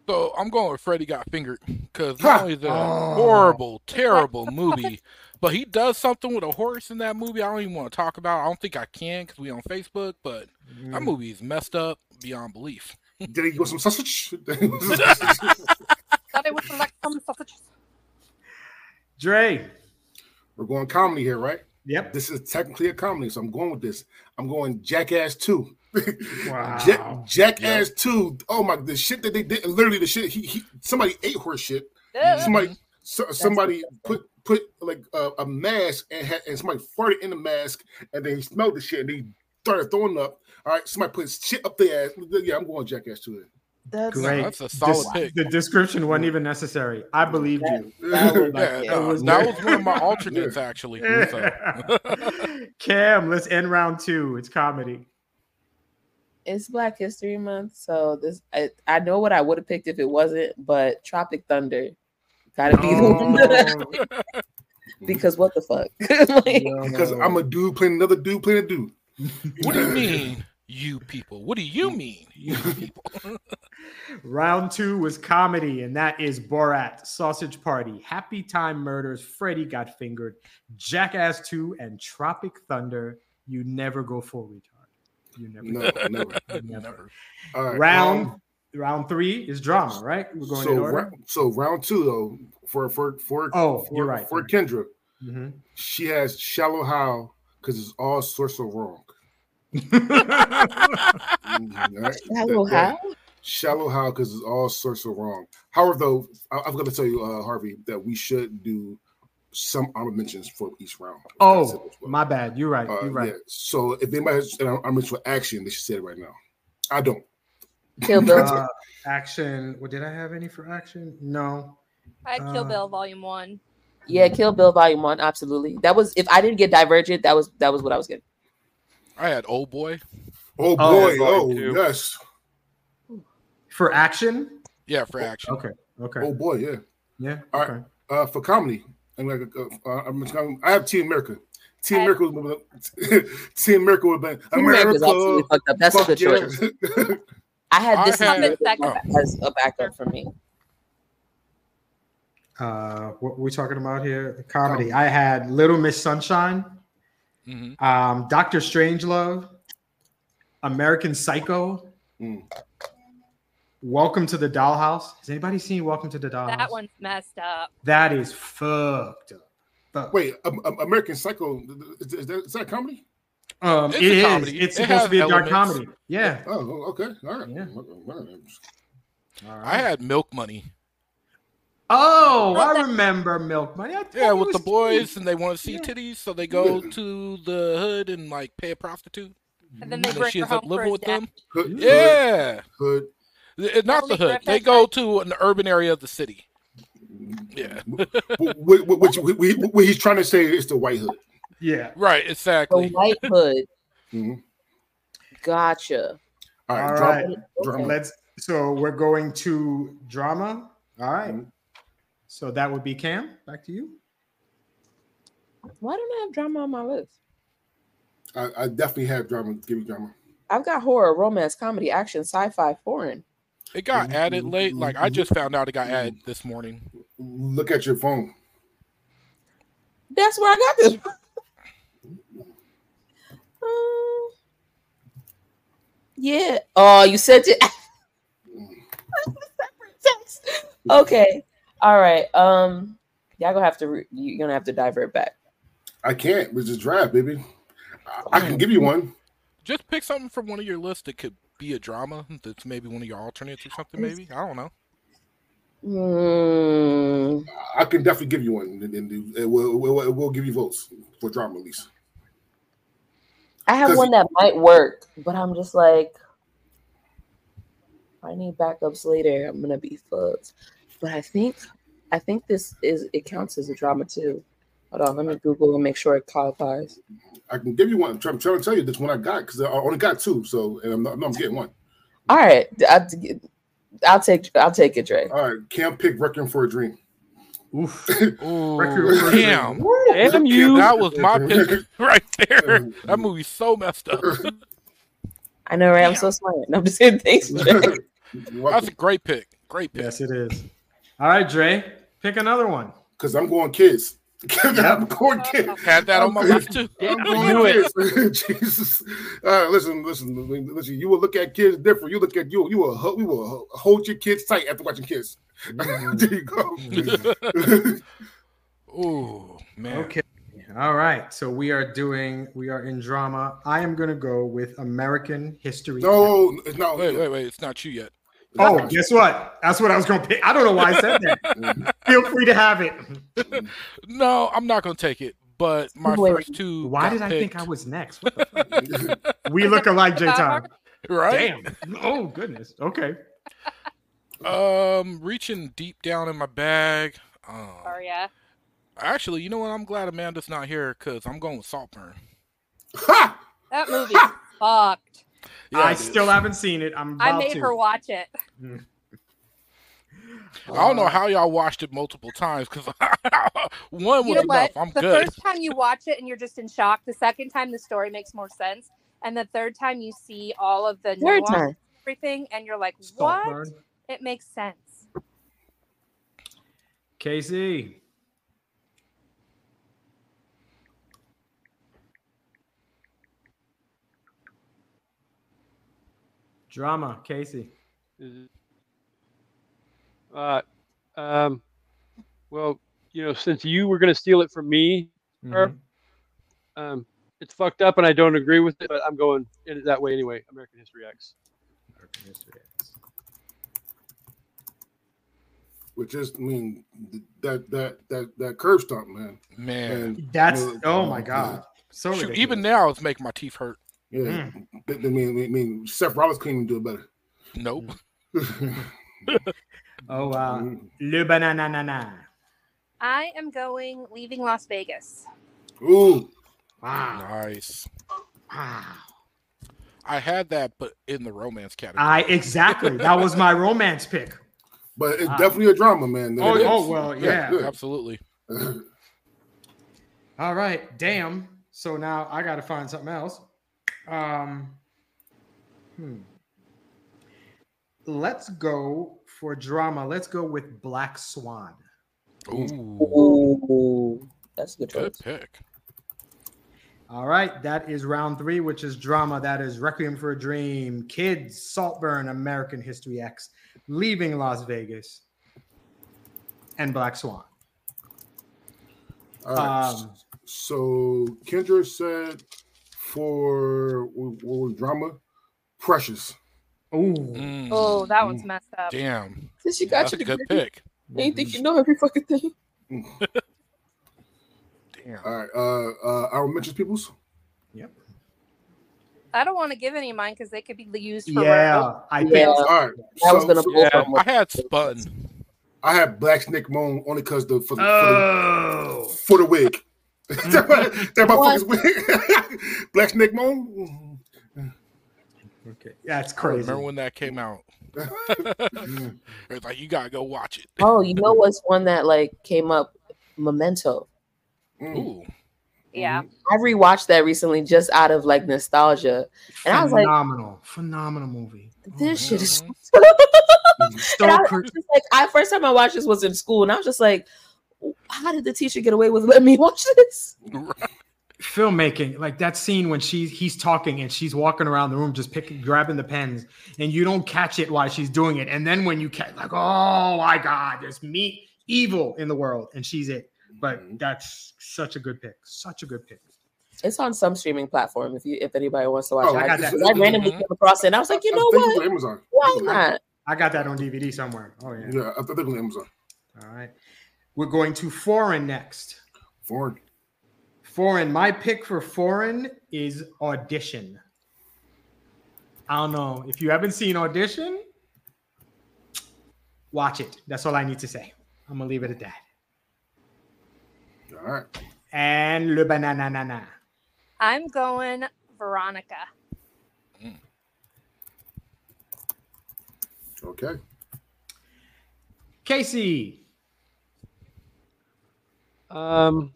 So I'm going with Freddy Got Fingered because Ha! not only is it a Oh. horrible, terrible movie, but he does something with a horse in that movie. I don't even want to talk about. I don't think I can because we on Facebook, but that Mm. movie is messed up beyond belief. Did he go some sausage? Thought it was like some sausages. Dre. We're going comedy here, right? Yep. This is technically a comedy, so I'm going with this. I'm going Jackass 2. Wow. Ja- Jackass 2. Oh my the shit that they did literally the shit he, he somebody ate horse shit. Ugh. Somebody so, somebody put put like a, a mask and had, and somebody farted in the mask and then he smelled the shit and he started throwing up. All right, somebody put shit up their ass. Yeah, I'm going Jackass 2. That's Great. that's a solid Des- pick. The description wasn't even necessary. I believed you. That was- Yeah, it no, was that was one of my alternates actually. Cam, let's end round two. It's comedy. it's Black History Month, so this I, I know what I would have picked if it wasn't, but Tropic Thunder gotta be the one because what the fuck? Like, Because I'm a dude playing another dude playing a dude. What do you mean, you people? What do you mean, you people? Round two was comedy, and that is Borat, Sausage Party, Happy Time Murders, Freddy Got Fingered, Jackass 2, and Tropic Thunder. You never go full retard. You never. No, never. Never. Never. All right. Round um, round three is drama, right? We're going in so, order. ra- so round two though for for for Oh, for, you're right, for you're Kendra, Mhm. she has Shallow Hal because it's all sorts of wrong. All right? Shallow That- how? Shallow Hal because it's all sorts of wrong. However, though, I, I'm going to tell you, uh, Harvey, that we should do some honorable mentions for each round. Oh, my bad. You're right. Uh, You're right. Yeah. So if anybody has an honorable mention for action, they should say it right now. I don't. Kill Bill. Uh, action. What did I have any for action? No. I had Kill Uh, Bill Volume One. yeah, Kill Bill Volume One. Absolutely. That was if I didn't get Divergent, that was that was what I was getting. I had Oldboy. Oh Oh, boy! boy, Oh, yes! For action? Yeah, for action. Okay. Okay. Oh boy! Yeah. Yeah. All right. Okay. Uh, for comedy, I'm like, uh, uh, I'm, I'm, I have Team America. Team I- America would have Team America would have been Team America's absolutely fucked up. That's a fuck good choice. yeah. I had I this had- as, Second. as a backup for me. Uh, what we talking about here? Comedy. I had Little Miss Sunshine, hmm um, Doctor Strangelove, American Psycho, Mm. Welcome to the Dollhouse. Has anybody seen Welcome to the Dollhouse? That one's messed up. That is fucked up. Fuck. Wait, um, um, American Psycho is, is, that, is that a comedy? Um, It's it a is. comedy. It's It supposed to be a dark comedy. Yeah. Oh, okay, all right. Yeah. All right. I had milk money. Oh, I remember Milk Money. I thought Yeah, with the boys, cute. and they want to see Yeah. titties, so they go to the hood and like pay a prostitute, And then they and bring she her ends up living with them. Hood, Yeah, hood, Th- not the hood. They go to an urban area of the city. Yeah, hood. Wh- wh- which, wh- wh- what he's trying to say is the white hood. Yeah. right. Exactly. The Exactly. White Hood. Mhm. Gotcha. All right, All drama, right. drama. Let's. So we're going to drama. All right. Mhm. So that would be Cam. Back to you. Why don't I have drama on my list? I, I definitely have drama. Give me drama. I've got horror, romance, comedy, action, sci-fi, foreign. It got Mhm, added late. Like I just found out it got added this morning. Look at your phone. That's where I got this. Um, yeah. Oh, you sent it. Text. Okay. All right. Um, y'all gonna have to. Re- you're gonna have to divert back. I can't. It's just draft, baby. I, I can give you one. Just pick something from one of your lists that could be a drama. That's maybe one of your alternates or something. Maybe I don't know. Hmm. I can definitely give you one, and, and it will, we'll, we'll, we'll give you votes for drama at least. I have one that might work, but I'm just like, I need backups later. I'm gonna be fucked. But I think, I think this is it counts as a drama too. Hold on, let me Google and make sure it qualifies. I can give you one. I'm trying, to tell you this one I got because I only got two. So, and I'm, not, I'm getting one. All right, I, I'll take, I'll take it, Dre. All right, can't pick Requiem for a Dream. Oof. Ooh, Requiem for a damn. Damn you! That was my pick right there. That movie's so messed up. I know, right? I'm so smart. No, I'm just kidding. Thanks, Dre. That's a great pick. Great pick. Yes, it is. All right, Dre. Pick another one. Because I'm going kids. I'm going kids. Had that on my list too. I'm going it. Jesus. All right, listen, listen, listen. You will look at kids different. You look at you. You will. We will hold your kids tight after watching kids. Mm-hmm. there you go. Ooh, man. Okay. All right. So we are doing. We are in drama. I am going to go with American History. no, no. Wait, wait, wait. It's not you yet. Oh, guess what? That's what I was going to pick. I don't know why I said that. Feel free to have it. No, I'm not gonna take it. But my Wait, first two. Why did I think I was next? What the fuck? we look alike, J Time. right? Damn. Oh goodness. Okay. Um, reaching deep down in my bag. Um, Oh yeah. actually, you know what? I'm glad Amanda's not here because I'm going with Saltburn. Ha! That movie's fucked. I still haven't seen it. I'm about I made to. her watch it. I don't know how y'all watched it multiple times because one You was know what? enough. I'm the good. first time you watch it and you're just in shock. The second time the story makes more sense. And the third time you see all of the Third nuance and time. everything and you're like, what? Saltburn. It makes sense. Casey. Drama, Casey. Uh, um, well, you know, since you were going to steal it from me, Sure. Mhm. um, it's fucked up, and I don't agree with it, but I'm going in it that way anyway. American History X. American History X. Which is, I mean, that that that that curb stomp, man. Man, And, That's you know, oh my god. So Shoot, even now it's making my teeth hurt. Yeah, I mean, I mean, Seth Rollins couldn't even do it better. Nope. Oh wow. Mm. Le banana na. na. I am going leaving Las Vegas. Ooh, Wow. Nice. Wow. I had that, but in the romance category. I exactly. That was my romance pick. but it's Wow. definitely a drama, man. Oh, It is. oh, well, yeah. good. Absolutely. All right, damn. So now I got to find something else. Um, hmm. Let's go for drama. Let's go with Black Swan. Ooh, Ooh, that's a good good pick. All right, that is round three, which is drama. That is Requiem for a Dream, Kids, Saltburn, American History X, Leaving Las Vegas, and Black Swan. All right. Um, so Kendra said for what what was drama, Precious. Ooh, Mm, Oh, that one's messed up. damn. Since you got That's a your good degree, pick. you ain't think you know every fucking thing. Damn. All right. Uh, uh, our mentions peoples. Yep. I don't want to give any of mine because they could be used for Yeah, I Yeah. think. All right. I was gonna so yeah. from I had Spun. I had Black Snake Moan only because the for the, Oh, for the, for the wig. That What? motherfucker's wig. Black Snake Moan. okay, that's I crazy. remember when that came out. It's like you gotta go watch it. Oh, you know what's one that like came up? Memento. Mm. Ooh, Yeah. I rewatched that recently just out of like nostalgia. And I was like- phenomenal, phenomenal movie. This shit is Mhm. So And I was just like, I first time I watched this was in school, and I was just like, how did the teacher get away with letting me watch this? filmmaking, like that scene when she's he's talking and she's walking around the room just picking, grabbing the pens, and you don't catch it while she's doing it, and then when you catch, like, oh my god, there's me evil in the world, and she's it. But Mhm. that's such a good pick, such a good pick. It's on some streaming platform if you if anybody wants to watch Oh, it. I I, got. I randomly Mhm. came across it and I was like, you I know what? Amazon. Why not? I got that on DVD somewhere. Oh yeah. Yeah, I think it's on Amazon. All right. We're going to foreign next. Foreign. Foreign. My pick for foreign is Audition. I don't know if you haven't seen Audition. Watch it. That's all I need to say. I'm gonna leave it at that. All right. And Le Banana Nana. I'm going Veronica. Mm. Okay. Casey. Um,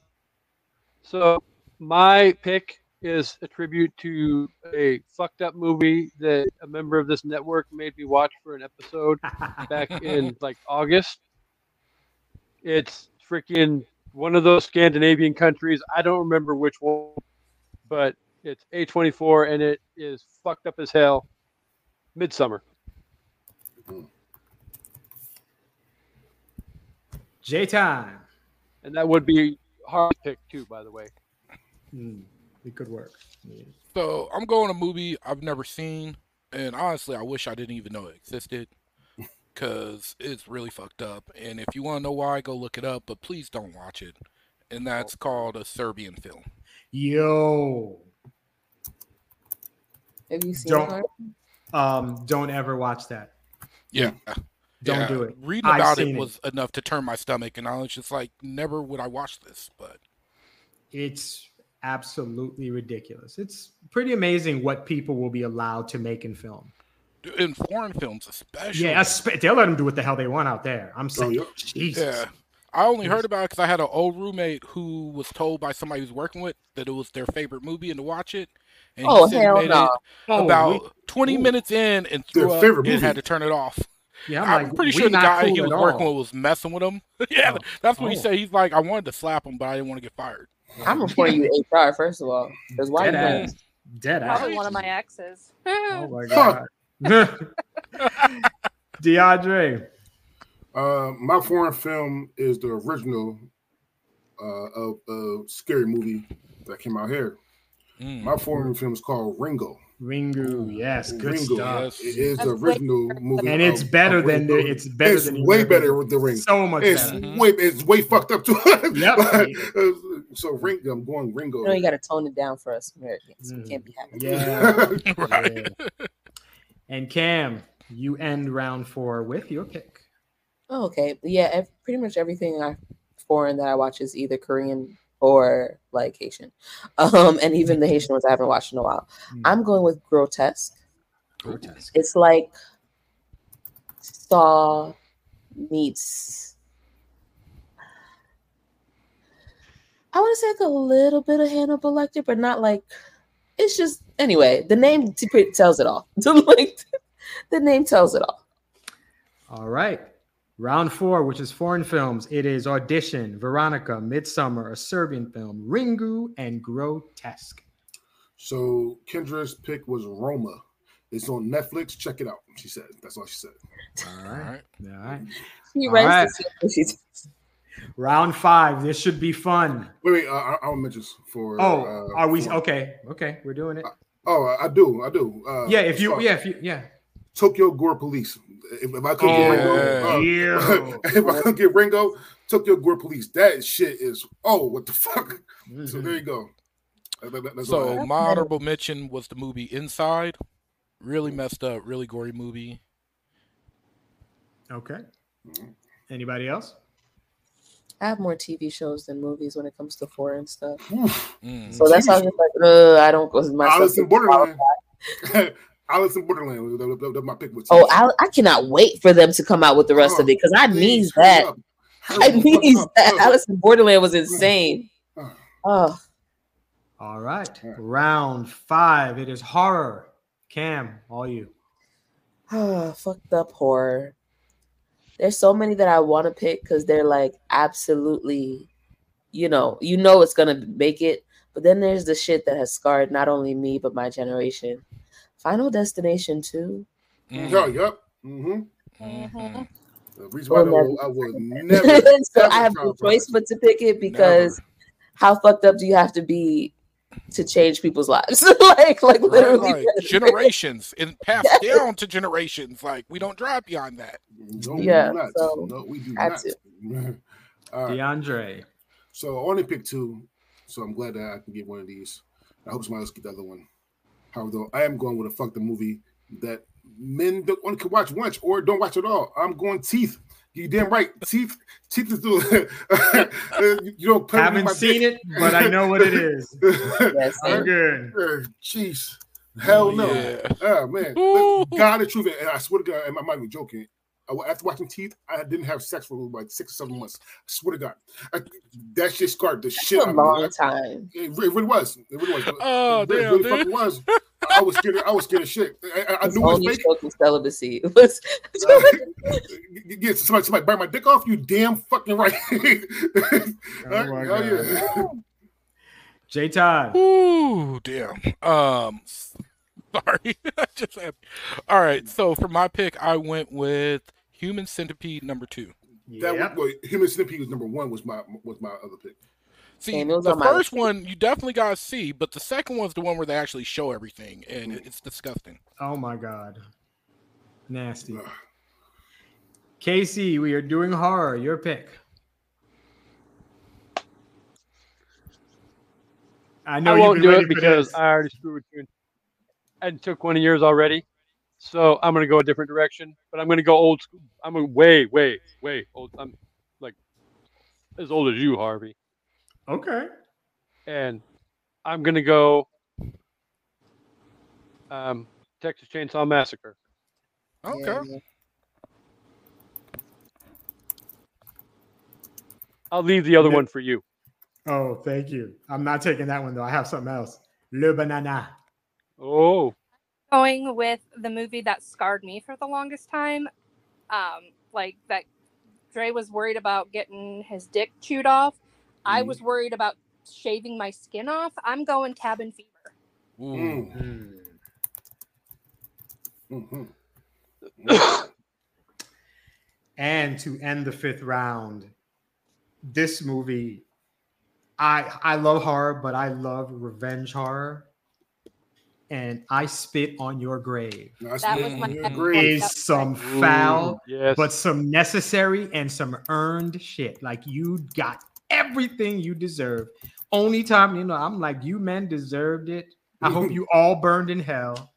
so my pick is a tribute to a fucked up movie that a member of this network made me watch for an episode back in like August. It's freaking one of those Scandinavian countries. I don't remember which one, but it's A24 and it is fucked up as hell. Midsommar. J time. And that would be a hard pick too, by the way. Hmm, it could work. Yeah. So I'm going a movie I've never seen, and honestly, I wish I didn't even know it existed, because it's really fucked up. And if you want to know why, go look it up. But please don't watch it. And that's called a Serbian film. Yo. Have you seen Don't- it? Um, don't ever watch that. Yeah, Don't Yeah, do it. Reading I've about seen it was enough to turn my stomach, and I was just like, never would I watch this. But It's absolutely ridiculous. It's pretty amazing what people will be allowed to make in film. in foreign films, especially, Yeah, espe- they'll let them do what the hell they want out there. I'm oh, saying, yep. Jesus. Yeah. I only heard about it because I had an old roommate who was told by somebody who's working with that it was their favorite movie and to watch it. And Oh, he said hell he made no. it Oh, about we- 20 Ooh. minutes in and Their up favorite and movie. had to turn it off. Yeah, I'm, like, pretty sure the not guy cool he was working all. with was messing with him. yeah, Oh. that's what he Oh. said. He's like, I wanted to slap him, but I didn't want to get fired. I'm reporting you to HR first of all. Because why you Dead ass. Dead ass. Probably one of my exes. Oh my god. DeAndre. Uh, my foreign film is the original uh, of a scary movie that came out here. Mm. My foreign film is called Ringo. Ringu. Yes, good Ringo. stuff. Yes. It is the That's original movie, And it's better than the it's better It's than way the better with the ring. So much It's better. way it's way fucked up too. Yep. so Ringo, I'm going Ringo. You know you got to tone it down for us Americans. We Mm. can't be having. Yeah. right. Yeah. And Cam, you end round four with your pick. Oh, okay. Yeah, pretty much everything I foreign that I watch is either Korean or like Haitian. Um, and even the Haitian ones I haven't watched in a while. Hmm. I'm going with grotesque. Grotesque. It's like Saw meets. I want to say like a little bit of Hannibal Lecter, but not like. It's just anyway. The name tells it all. like the name tells it all. All right. Round four, which is foreign films. It is Audition, Veronica, Midsommar, a Serbian film, Ringu, and Grotesque. So Kendra's pick was Roma. It's on Netflix. Check it out. She said. That's all she said. All All right. right. All right. She All writes right. the shit when she's- Round five. This should be fun. Wait, wait. Uh, I, I'll mention for. Oh, uh, are we for- okay? Okay, we're doing it. Oh, I do. I do. Uh, Yeah, if you, sorry. yeah, if you, yeah. Tokyo Gore Police. If, if I could Oh, get Ringo, yeah. if I could get Ringo, Tokyo Gore Police. That shit is. Oh, what the fuck? So Mhm. there you go. That- that- that's So my honorable mention was the movie Inside. Really messed up, really gory movie. Okay. Anybody else? I have more TV shows than movies when it comes to foreign stuff. Oof. Mm. So that's why I was just like, uh, I don't go myself. Alice in to Borderland. Alice in Borderland. That, that, that my pick was. Oh, I, I cannot wait for them to come out with the rest of oh, it because I need that. I needs that. Alice in Borderland was insane. Oh, All right. All right. Round five. It is horror. Cam, all you. oh fucked up horror. There's so many that I want to pick because they're like absolutely, you know, you know it's gonna make it. But then there's the shit that has scarred not only me but my generation. Final Destination 2. Mm. Yeah, yep. Mm-hmm. Mm-hmm. The reason why I, Well, would- I would never. so ever I have no choice but to pick it because how fucked up do you have to be to change people's lives? like, like literally. Like, generations and passed down to generations. Like we don't drive beyond that. No, we Yeah, do not. so, no, we do not. to. DeAndre. So I only picked two. So I'm glad that I can get one of these. I hope somebody else get the other one. However, though, I am going with a fuck the movie that men don't only can watch once or don't watch at all. I'm going Teeth. You damn right. Teeth. Teeth is the. you don't play Haven't seen dick. it, but I know what it is. Yes, I'm good. Jeez. Hell oh, no. Yeah. Oh man. Ooh. God the truth. And I swear to God, and I'm not even joking. I- After watching Teeth, I didn't have sex for like six or seven months. I swear to God. I, that shit scarred the shit a out of me. long I- time. It, it really was. It really was. Oh, it really, damn, really fucking was. I was scared. Of, I was scared of shit. I, I, I knew it was only fake. stroke of celibacy. It was Uh, get somebody, somebody bite my dick off. You damn fucking right. Oh my Hell yeah. J Todd. Ooh, damn. Um, sorry. I just had- All right. So for my pick, I went with Human Centipede number two. That Yep. was, well, Human Centipede was number one. Was my was my other pick. See, Same, it was the on my first one you definitely got to see, but the second one's the one where they actually show everything, and it- it's disgusting. Oh my God. Nasty. Ugh. Casey, we are doing horror. Your pick. I know I you've won't do it because this. I already screwed with you and took one of yours already. So I'm gonna go a different direction, but I'm gonna go old school. I'm a way, way, way old. I'm like as old as you, Harvey, Okay. and I'm gonna go um, Texas Chainsaw Massacre. Okay. I'll leave the other one for you. Oh, thank you. I'm not taking that one though. I have something else. Le banana. Oh, Going with the movie that scarred me for the longest time. Um, like that Dre was worried about getting his dick chewed off. I Mhm. was worried about shaving my skin off. I'm going cabin fever. Mm, Mm. mhm. And to end the fifth round, this movie, I I love horror, but I love revenge horror. And I spit on your grave That was my Yeah, next great. one. is some Ooh, foul, yes, but some necessary and some earned shit. Like you got everything you deserve. Only time you know, I'm like, you men deserved it. I hope you all burned in hell.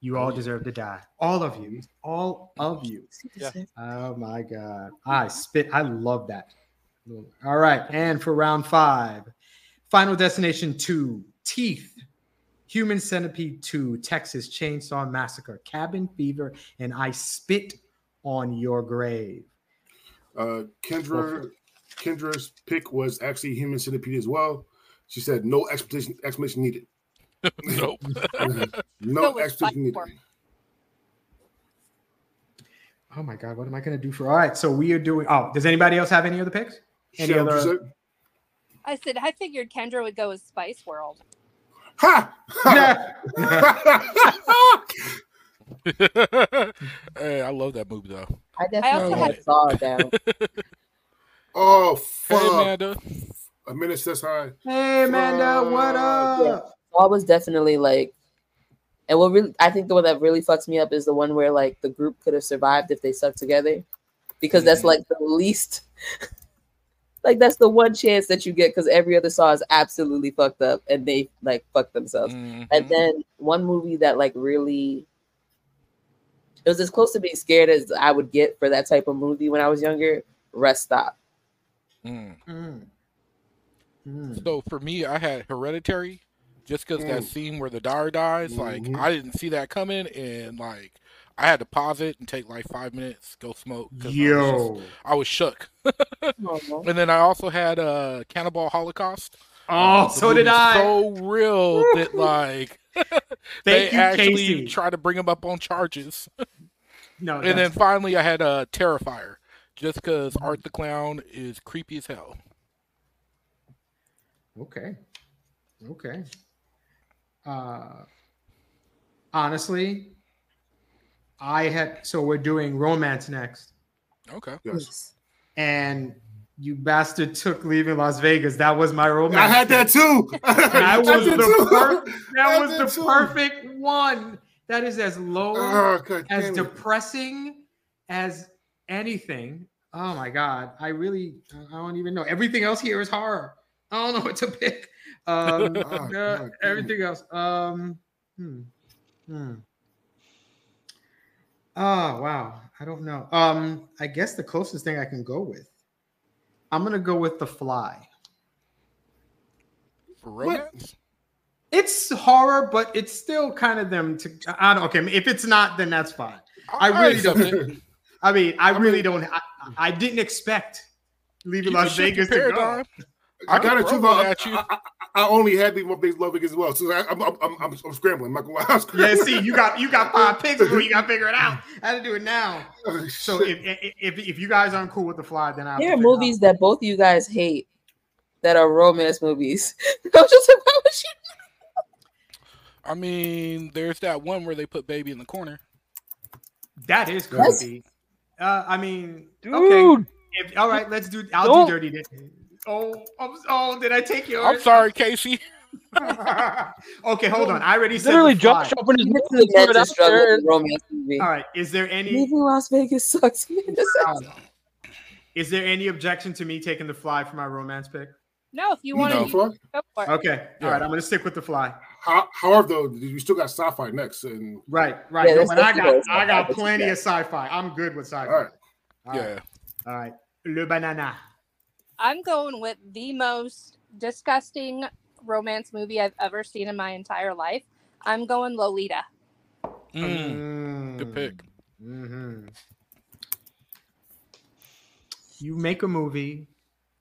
You all deserve to die. All of you. All of you. Yeah. Oh my god. I spit. I love that. All right. And for round five, Final Destination 2, Teeth, Human Centipede 2, Texas Chainsaw Massacre, Cabin Fever, and I Spit on Your Grave. Uh, Kendra, Kendra's pick was actually Human Centipede as well. She said no explanation, explanation needed. nope. no Go with explanation needed. Spike Oh my god, what am I gonna do for all right? So we are doing oh, does anybody else have any other picks? Any Shell, other- I said I figured Kendra would go with Spice World. Ha! hey, I love that movie though. I definitely also had Saw down. oh fuck! Hey, fuck! Amanda. A minute says hi. Hey Amanda, what up? Saw was definitely like, and what really, I think the one that really fucks me up is the one where like the group could have survived if they stuck together, because that's Mhm. like the least, like that's the one chance that you get because every other Saw is absolutely fucked up and they like fuck themselves. Mhm. And then one movie that like really, it was as close to being scared as I would get for that type of movie when I was younger. Rest Stop. Mm. Mm. Mm. So for me, I had Hereditary, just because that Mm. scene where the daughter dies, like Mhm. I didn't see that coming, and like I had to pause it and take like five minutes, go smoke. 'cause I was, Yo. just- I was shook. Oh, And then I also had uh, Cannibal Holocaust. Oh, The so did I. So real that like they you, actually Casey. try to bring him up on charges. no, and then finally, I had uh, Terrifier, just because Art the Clown is creepy as hell. Okay. Okay. Uh honestly, I had so we're doing romance next. Okay. Yes. And you bastard took leaving Las Vegas. That was my romance. I had that too. That was did the too. per- that was the too. perfect one. That is as low Oh, God as damn it. depressing as anything. Oh my god, I really I don't even know. Everything else here is horror. I don't know what to pick. Um, Oh, uh, God everything else. Um, hmm, hmm. Oh wow, I don't know. Um, I guess the closest thing I can go with, I'm gonna go with The Fly. For romance? It's horror, but it's still kind of them. To I don't. Okay, if it's not, then that's fine. I really don't- I mean, I, I really mean- don't. I, I didn't expect leaving You Las Vegas to go. I got it too. throw at you. I, I, I only had the one big love as well, so I, I'm, I'm, I'm, I'm, I'm scrambling. I'm not gonna. I'm Yeah, see, you got you got five picks, but you got to figure it out. I had to do it now. Oh, So if, if if if you guys aren't cool with the fly, then I There are movies that both of you guys hate that are romance movies. I'm just like, why would you? I mean, there's that one where they put baby in the corner. that is Yes. creepy. Uh, I mean, dude. okay. If, all right, let's do. I'll Don't- do dirty. Then. Oh, I'm, oh, did I take yours? I'm sorry, Casey. okay, hold on. I already said Literally, the fly. Josh opened his mouth Really and threw it out there. with romance movie. All right. Is there any Leaving Las Vegas sucks. is there any objection to me taking the fly for my romance pick? No, if you You want know, to go for it. Okay. All Yeah. right. I'm gonna stick with the fly. How, however, though, you still got sci-fi next, and Right, right. Yeah, No, but I got I got plenty of sci-fi. I'm good with sci-fi. all right. All right. yeah. All right. Le banana. I'm going with the most disgusting romance movie I've ever seen in my entire life. I'm going Lolita. Mm, good pick. hmm You make a movie,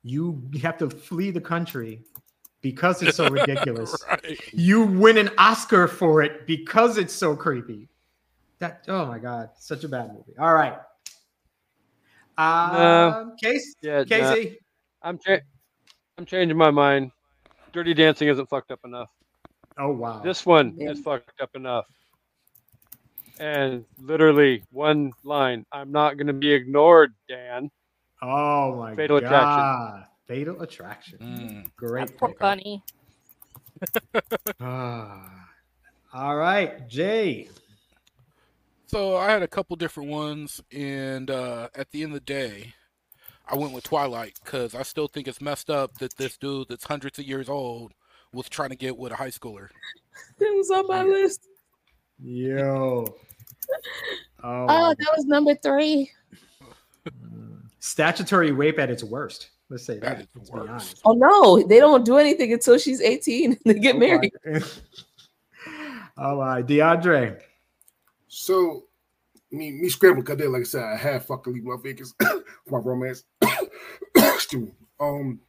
you have to flee the country because it's so ridiculous. right. You win an Oscar for it because it's so creepy. That oh my god, such a bad movie. All right. Um, Case, Yeah, nah. Casey. I'm cha- I'm changing my mind. Dirty Dancing isn't fucked up enough. Oh wow. This one Yeah. is fucked up enough. And literally one line: "I'm not going to be ignored, Dan." oh my Fatal god. Attraction. Fatal Attraction. Mm. Great. Poor pick. bunny. Ah. All right, Jay. So I had a couple different ones, and uh, at the end of the day, I went with Twilight because I still think it's messed up that this dude that's hundreds of years old was trying to get with a high schooler. It was on my list. Yo. Oh, Oh, that was number three. Mm. statutory rape at its worst. Let's say That that. is Let's be worst. honest. Oh no, they don't do anything until she's 18 and they get Oh, married. my- oh my, DeAndre. So, me, me scrambling because like I said, I had fucking leave Las Vegas for my romance. Excuse me. Um,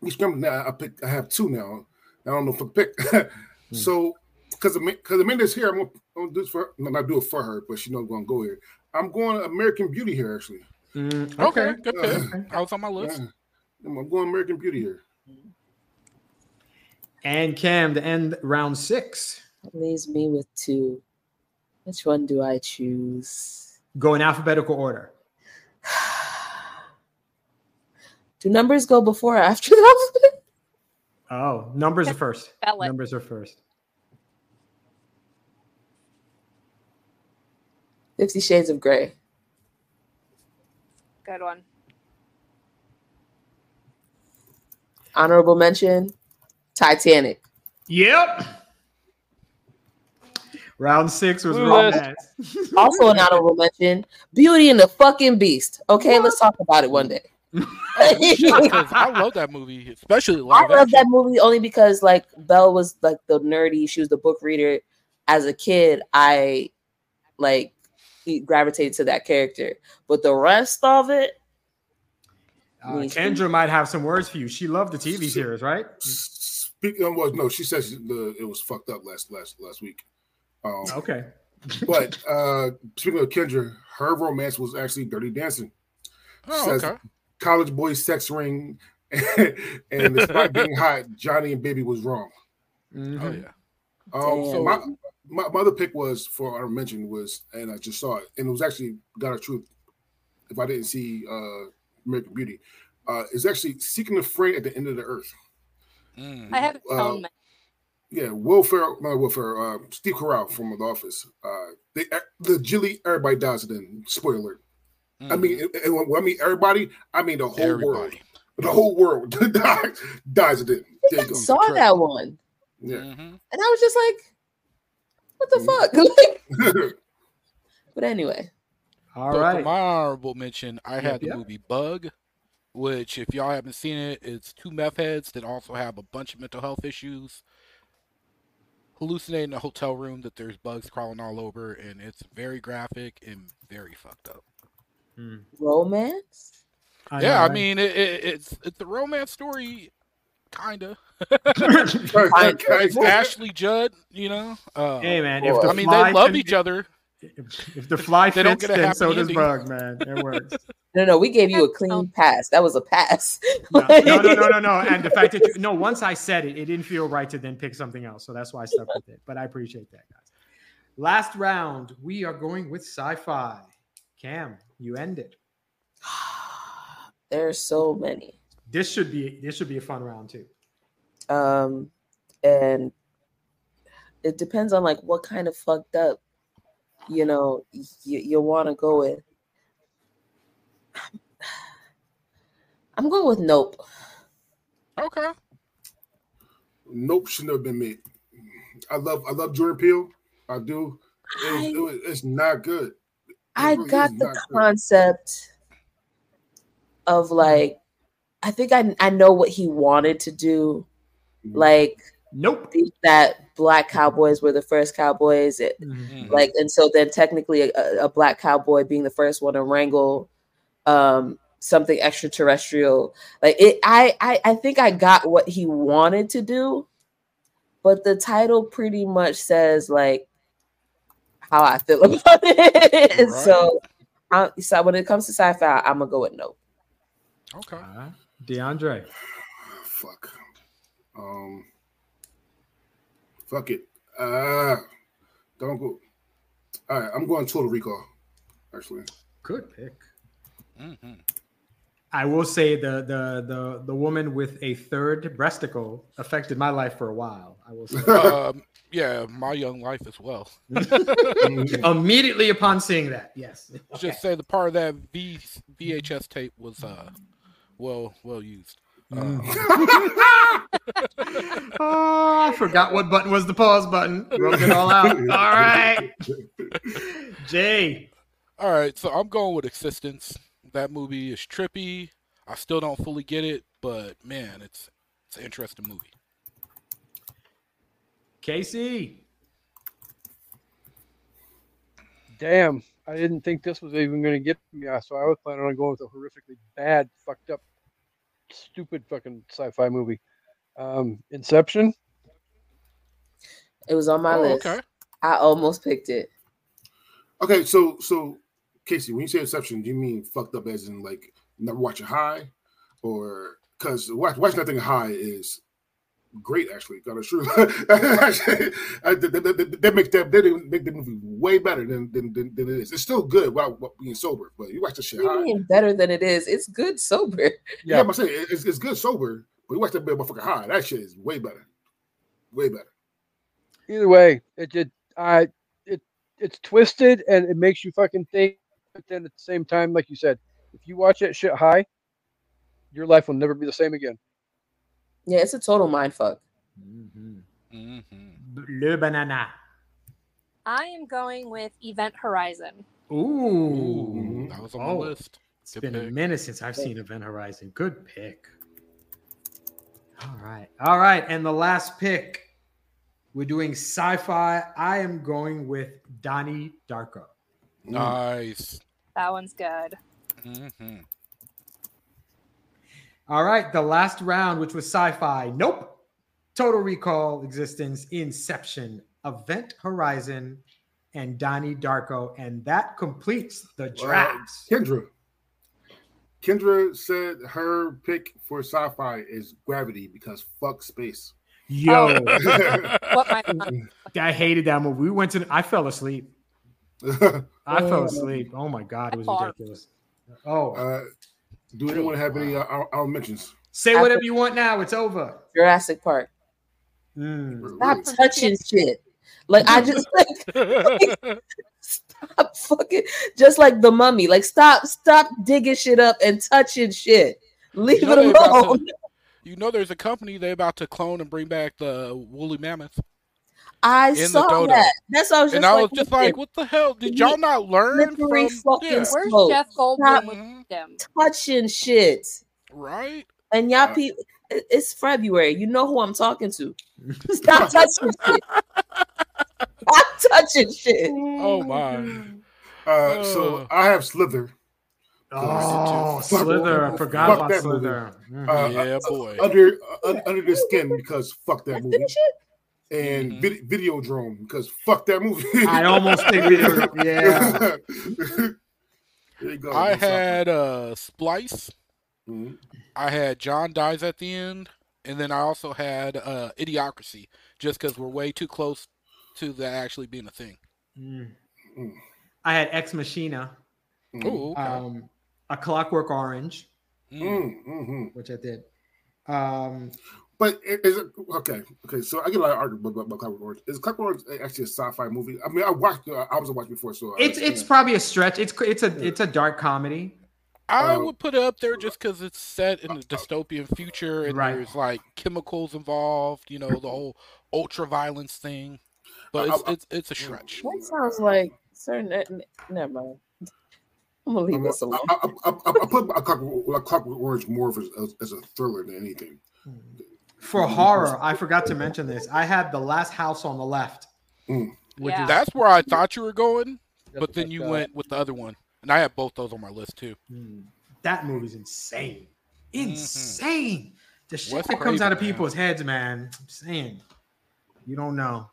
me scrambling now. I pick. I have two now. I don't know if I pick. so, because because Amanda's here, I'm gonna, I'm gonna do this for her. No, not do it for her, but she knows I'm gonna go here. I'm going American Beauty here actually. Mm, Okay, good pick. Okay. I was on my list. Yeah. I'm going American Beauty here. And Cam to end round six. Leaves me with two. Which one do I choose? Go in alphabetical order. Do numbers go before or after the alphabet? Oh, numbers are first. Spell it. Numbers are first. Fifty Shades of Grey. Good one. Honorable mention Titanic. Yep. Round six was Clueless. romance. Also an honorable mention Beauty and the fucking Beast. Okay, let's talk about it one day. Oh, shit, 'cause I love that movie, especially I love action. that movie only because like Belle was like the nerdy, she was the book reader. As a kid, I like gravitated to that character. But the rest of it, Uh, Kendra might have some words for you. She loved the TV series, right? Speaking of, well, no, she says the it was fucked up last last last week. Um, Okay. but uh speaking of Kendra, her romance was actually Dirty Dancing. Oh, Says okay. college boy sex ring, and despite being hot, Johnny and Baby was wrong. Mhm. Oh yeah. Um, Damn. my, my my other pick was for I mentioned was, and I just saw it, and it was actually got a truth. If I didn't see uh American Beauty, uh, is actually seeking a friend at the end of the earth. Mm. I have Uh, tone. Yeah, Will Ferrell, not Will Ferrell, uh, Steve Carell from The Office. Uh, they legitly everybody dies. Then spoiler alert. I Mm. mean, and- and when I mean everybody, I mean the whole world. The whole world dies. Dies at it. I think I saw that one. Yeah. Mhm. And I was just like, what the Mm. fuck? Like, but anyway, All so for right. my honorable mention, I had the yep. movie Bug, which if y'all haven't seen it, it's two meth heads that also have a bunch of mental health issues. Hallucinating in a hotel room that there's bugs crawling all over, and it's very graphic and very fucked up. romance? I yeah, know, I mean it, it, it's it's a romance story, kinda. It's Ashley Judd, you know. Uh, hey man, if the I mean they love each other. If, if the fly They don't fits, then happy so does ending. bug, man. It works. No, no, we gave you a clean pass. That was a pass. No, no, no, no, no, no. And the fact that you, no, once I said it, it didn't feel right to then pick something else. So that's why I stuck with it. But I appreciate that, guys. Last round, we are going with sci-fi. Cam, you end ended. There's so many. This should be this should be a fun round too. Um, and it depends on like what kind of fucked up, you know, you, you want to go with. I'm going with Nope. Okay. Nope, should never been made. I love I love Jordan Peele. I do. It's, I- it was- it's not good. It I really got the not good. concept of like, I think I I know what he wanted to do, Mhm. like Nope. that black cowboys were the first cowboys, it, Mhm. like, and so then technically a, a black cowboy being the first one to wrangle um something extraterrestrial, like it. I I I think I got what he wanted to do, but the title pretty much says like how I feel about it. Right. So, I, so when it comes to sci-fi, I'm gonna go with no. Okay. All right. DeAndre. Fuck. Um. Fuck it. Uh, don't go. All right, I'm going Total Recall. Actually, Good pick. Mhm. I will say the the the the woman with a third breasticle affected my life for a while. I will say um, yeah, my young life as well. immediately upon seeing that. Yes. Just say the part of that v, VHS tape was uh well well used. Uh, oh, I forgot what button was the pause button. Broke it all out. All right. Jay. All right, so I'm going with eXistenZ. That movie is trippy. I still don't fully get it, but man, it's it's an interesting movie. Casey. Damn, I didn't think this was even going to get me. So I was planning on going with a horrifically bad, fucked up, stupid fucking sci-fi movie. Um, Inception. It was on my Oh, list. okay. I almost picked it. okay, so so Casey, when you say Inception, do you mean fucked up as in like never watching High, or because watch, watching that thing High is great actually. Got to true. Actually, that, makes that that make the movie way better than than, than, than it is. It's still good while, while being sober, but you watch the shit What High. mean better than it is? It's good sober. Yeah, I'm saying it's, it's good sober, but you watch that motherfucker high. That shit is way better, way better. Either way, it did. I it it's twisted and it makes you fucking think. But then at the same time, like you said, if you watch that shit high, your life will never be the same again. Yeah, it's a total mind fuck. Mhm. hmm Le banana. I am going with Event Horizon. Ooh. Ooh, that was on my Oh, list. It's Good been a minute since I've seen Event Horizon. Good pick. All right. All right. And the last pick, we're doing sci fi. I am going with Donnie Darko. Nice. That one's good. hmm All right. The last round, which was sci fi. Nope. Total Recall, eXistenZ, Inception, Event Horizon, and Donnie Darko. And that completes the drafts. Kendra. Kendra said her pick for sci-fi is Gravity because fuck space. Yo, I hated that movie. We went to, I fell asleep. I fell Oh. asleep. Oh my God. It was ridiculous. Oh, uh, do anyone have any uh, our, our mentions? say whatever you want now. It's over. Jurassic Park. Mm. Stop touching shit. Like I just like stop fucking just like the mummy. Like stop, stop digging shit up and touching shit. Leave You know it about to- alone. you know, there's a company they about to clone and bring back the woolly mammoth, I saw that. That's what I was just and I like, was just listen, like, "What the hell? Did y'all not learn Slippery from fucking yeah, Where's Smoke. Jeff Stop. Goldblum with him? touching shit. right?" And y'all Uh, people, it's February. You know who I'm talking to. Stop touching shit. Stop touching shit. Oh my! Uh, so Oh. I have Slither. Oh, Fuck- Slither. I forgot that about movie. Slither. Mhm. Uh, Yeah, uh, boy. Under uh, under the skin because fuck that movie, good shit. and Mhm. vid- Videodrome because fuck that movie. I almost picked video. Yeah. there you go. I had uh Splice. Mhm. I had John dies at the end, and then I also had uh Idiocracy, just because we're way too close to that actually being a thing. Mm. Mm. I had Ex Machina, Mhm. Oh, okay. um, A Clockwork Orange, Mm. Mm, mhm. which I did. Um, But is it okay? Okay, so I get a lot of argument about, about Clockwork Orange. Is Clockwork Orange actually a sci-fi movie? I mean, I watched. Uh, I was watching before, so I it's it's probably a stretch. It's it's a it's a dark comedy. I Uh, would put it up there just because it's set in a dystopian future and Right. there's like chemicals involved. You know, the whole ultra violence thing. But it's I- it's it's a stretch. That sounds like certain. Never mind. I'm gonna leave I'm- this alone. I, I, I, I, I put a Clockwork, like Clockwork Orange more of as, as a thriller than anything. For horror, I forgot to mention this. I had the last house on the left, Mm. which Yeah. is That's where I thought you were going, but then you uh, went with the other one, and I have both those on my list too. Hmm. that movie's insane, insane. The shit Wes that comes out of Craven, man. people's heads, man. I'm saying, you don't know.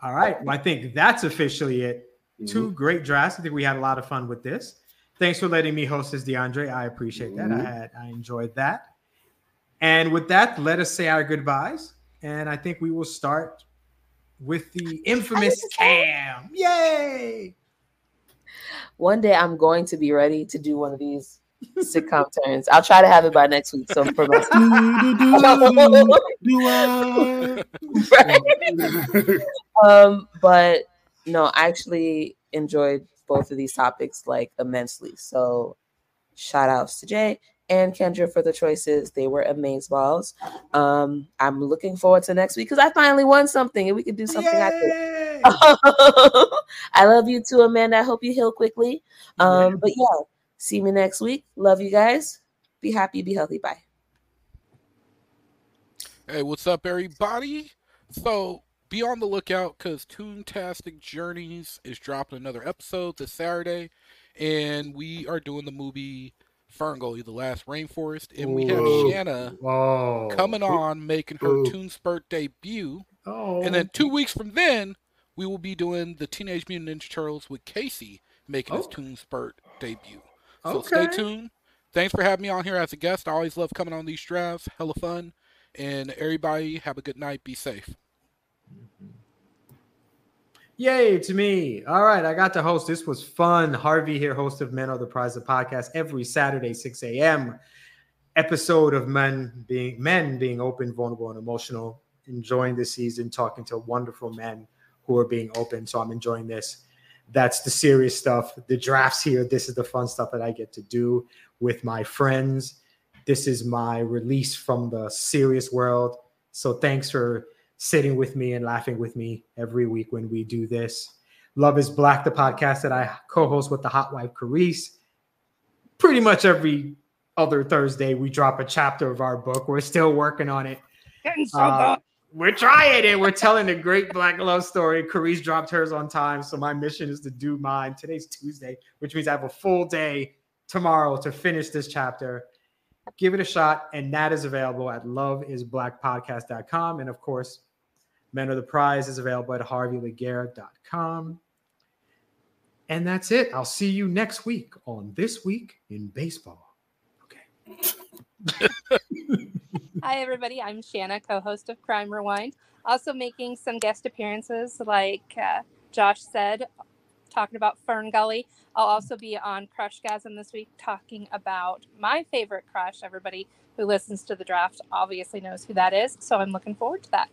All right, well, I think that's officially it. Two great drafts. I think we had a lot of fun with this. Thanks for letting me host this, DeAndre. I appreciate that. I Mhm. had I enjoyed that. And with that, let us say our goodbyes. And I think we will start with the infamous Cam. Yay! One day I'm going to be ready to do one of these sitcom turns. I'll try to have it by next week. So for my Right? um, but no, I actually enjoyed both of these topics like immensely. So shout outs to Jay and Kendra for the choices. They were amazing balls. Um, I'm looking forward to next week because I finally won something and we could do something I Yay! I love you too, Amanda. I hope you heal quickly. Um, but yeah, see me next week. Love you guys. Be happy, be healthy. Bye. Hey, what's up, everybody? So be on the lookout because Toontastic Journeys is dropping another episode this Saturday, and we are doing the movie Ferngully, The Last Rainforest, and we have Ooh. Shanna Whoa. coming on making her Ooh. Toonspurt debut, Oh. and then two weeks from then we will be doing the Teenage Mutant Ninja Turtles with Casey making his Oh. Toonspurt debut. So stay tuned. Thanks for having me on here as a guest. I always love coming on these drafts. Hella fun. And everybody have a good night. Be safe. Yay to me. All right, I got to host. This was fun. Harvey here, host of Men Are the Prize of Podcast, every Saturday, 6 a.m. Episode of Men being men being open, vulnerable, and emotional. Enjoying this season, talking to wonderful men who are being open. So I'm enjoying this. That's the serious stuff. The drafts here. This is the fun stuff that I get to do with my friends. This is my release from the serious world. So thanks for sitting with me and laughing with me every week when we do this. Love is Black, the podcast that I co-host with the hot wife Carice. Pretty much every other Thursday, we drop a chapter of our book. We're still working on it. Getting so Uh. We're trying it. We're telling a great black love story. Carice dropped hers on time, so my mission is to do mine. Today's Tuesday, which means I have a full day tomorrow to finish this chapter. Give it a shot, and that is available at loveisblackpodcast.com. And of course, Men of the Prize is available at harveylaguerre.com. And that's it. I'll see you next week on This Week in Baseball. Okay. Hi, everybody. I'm Shanna, co host of Crime Rewind. Also making some guest appearances, like uh, Josh said, talking about Fern Gully. I'll also be on Crushgasm this week, talking about my favorite crush. Everybody who listens to the draft obviously knows who that is. So I'm looking forward to that.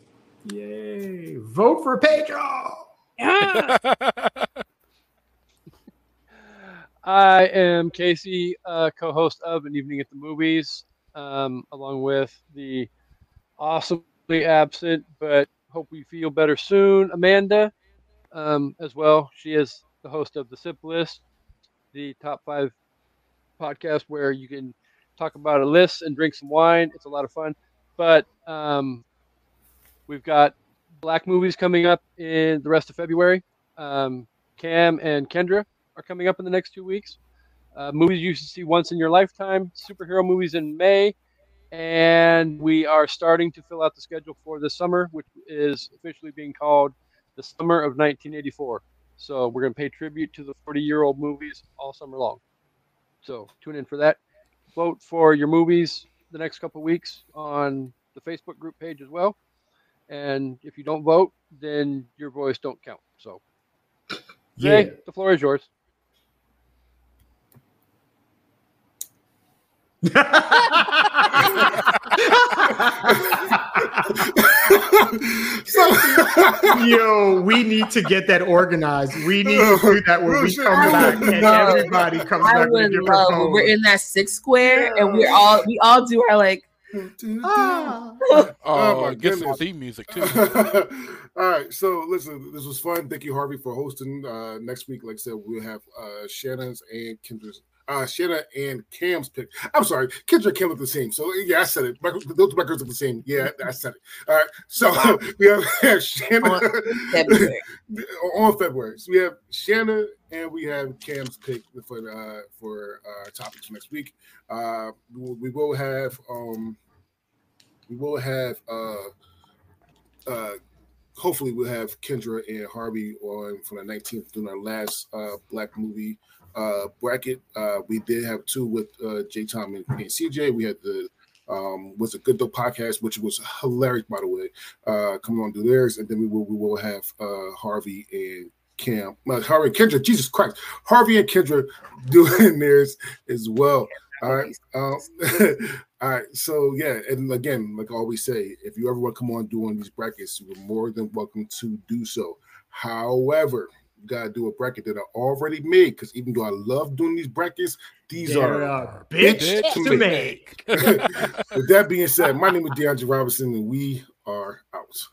Yay. Vote for Pedro. I am Casey, uh, co-host of An Evening at the Movies, um, along with the awesomely absent but hope we feel better soon, Amanda, um, as well. She is the host of the Sip List, the top five podcast where you can talk about a list and drink some wine. It's a lot of fun. But um, we've got black movies coming up in the rest of February. Um, Cam and Kendra are coming up in the next two weeks. Uh, movies you should see once in your lifetime, superhero movies in May, and we are starting to fill out the schedule for this summer, which is officially being called the Summer of 1984. So we're going to pay tribute to the 40 year old movies all summer long. So tune in for that. Vote for your movies the next couple weeks on the Facebook group page as well. And if you don't vote, then your voice don't count. So, Jay, the floor is yours. So Yo, we need to get that organized. We need to do that when we come I back and love- everybody comes I back with would different love. phone. We're in that six square, and we're all we all do our like. Ah. Oh, Oh, my get some goodness. theme music too. All right, so listen, this was fun. Thank you, Harvey, for hosting. Uh, next week, like I said, we'll have uh, Shannon's and Kendra's, uh, Shanna and Cam's pick. I'm sorry, Kendra and Cam look the same. So yeah, I said it. My- Those records are the same. Yeah, I said it. All right, so we have Shanna February. on February. So we have Shanna and we have Cam's pick for uh, for uh, topics next week. Uh, we will- have um, we will have uh, uh, hopefully we'll have Kendra and Harvey on for the 19th doing our last uh, black movie uh, bracket. Uh, we did have two with uh, J Tom and, and CJ. We had the um, was a good dope podcast, which was hilarious by the way. Uh, coming on do theirs, and then we will we will have uh, Harvey and Cam, uh, Harvey and Kendra. Jesus Christ, Harvey and Kendra doing theirs as well. All right. Um, all right. So yeah, and again, like I always say, if you ever want to come on doing these brackets, you're more than welcome to do so. However, gotta do a bracket that I already made because even though I love doing these brackets, these They're are bitch, bitch to to make. With that being said, my name is DeAndre Robinson, and we are out.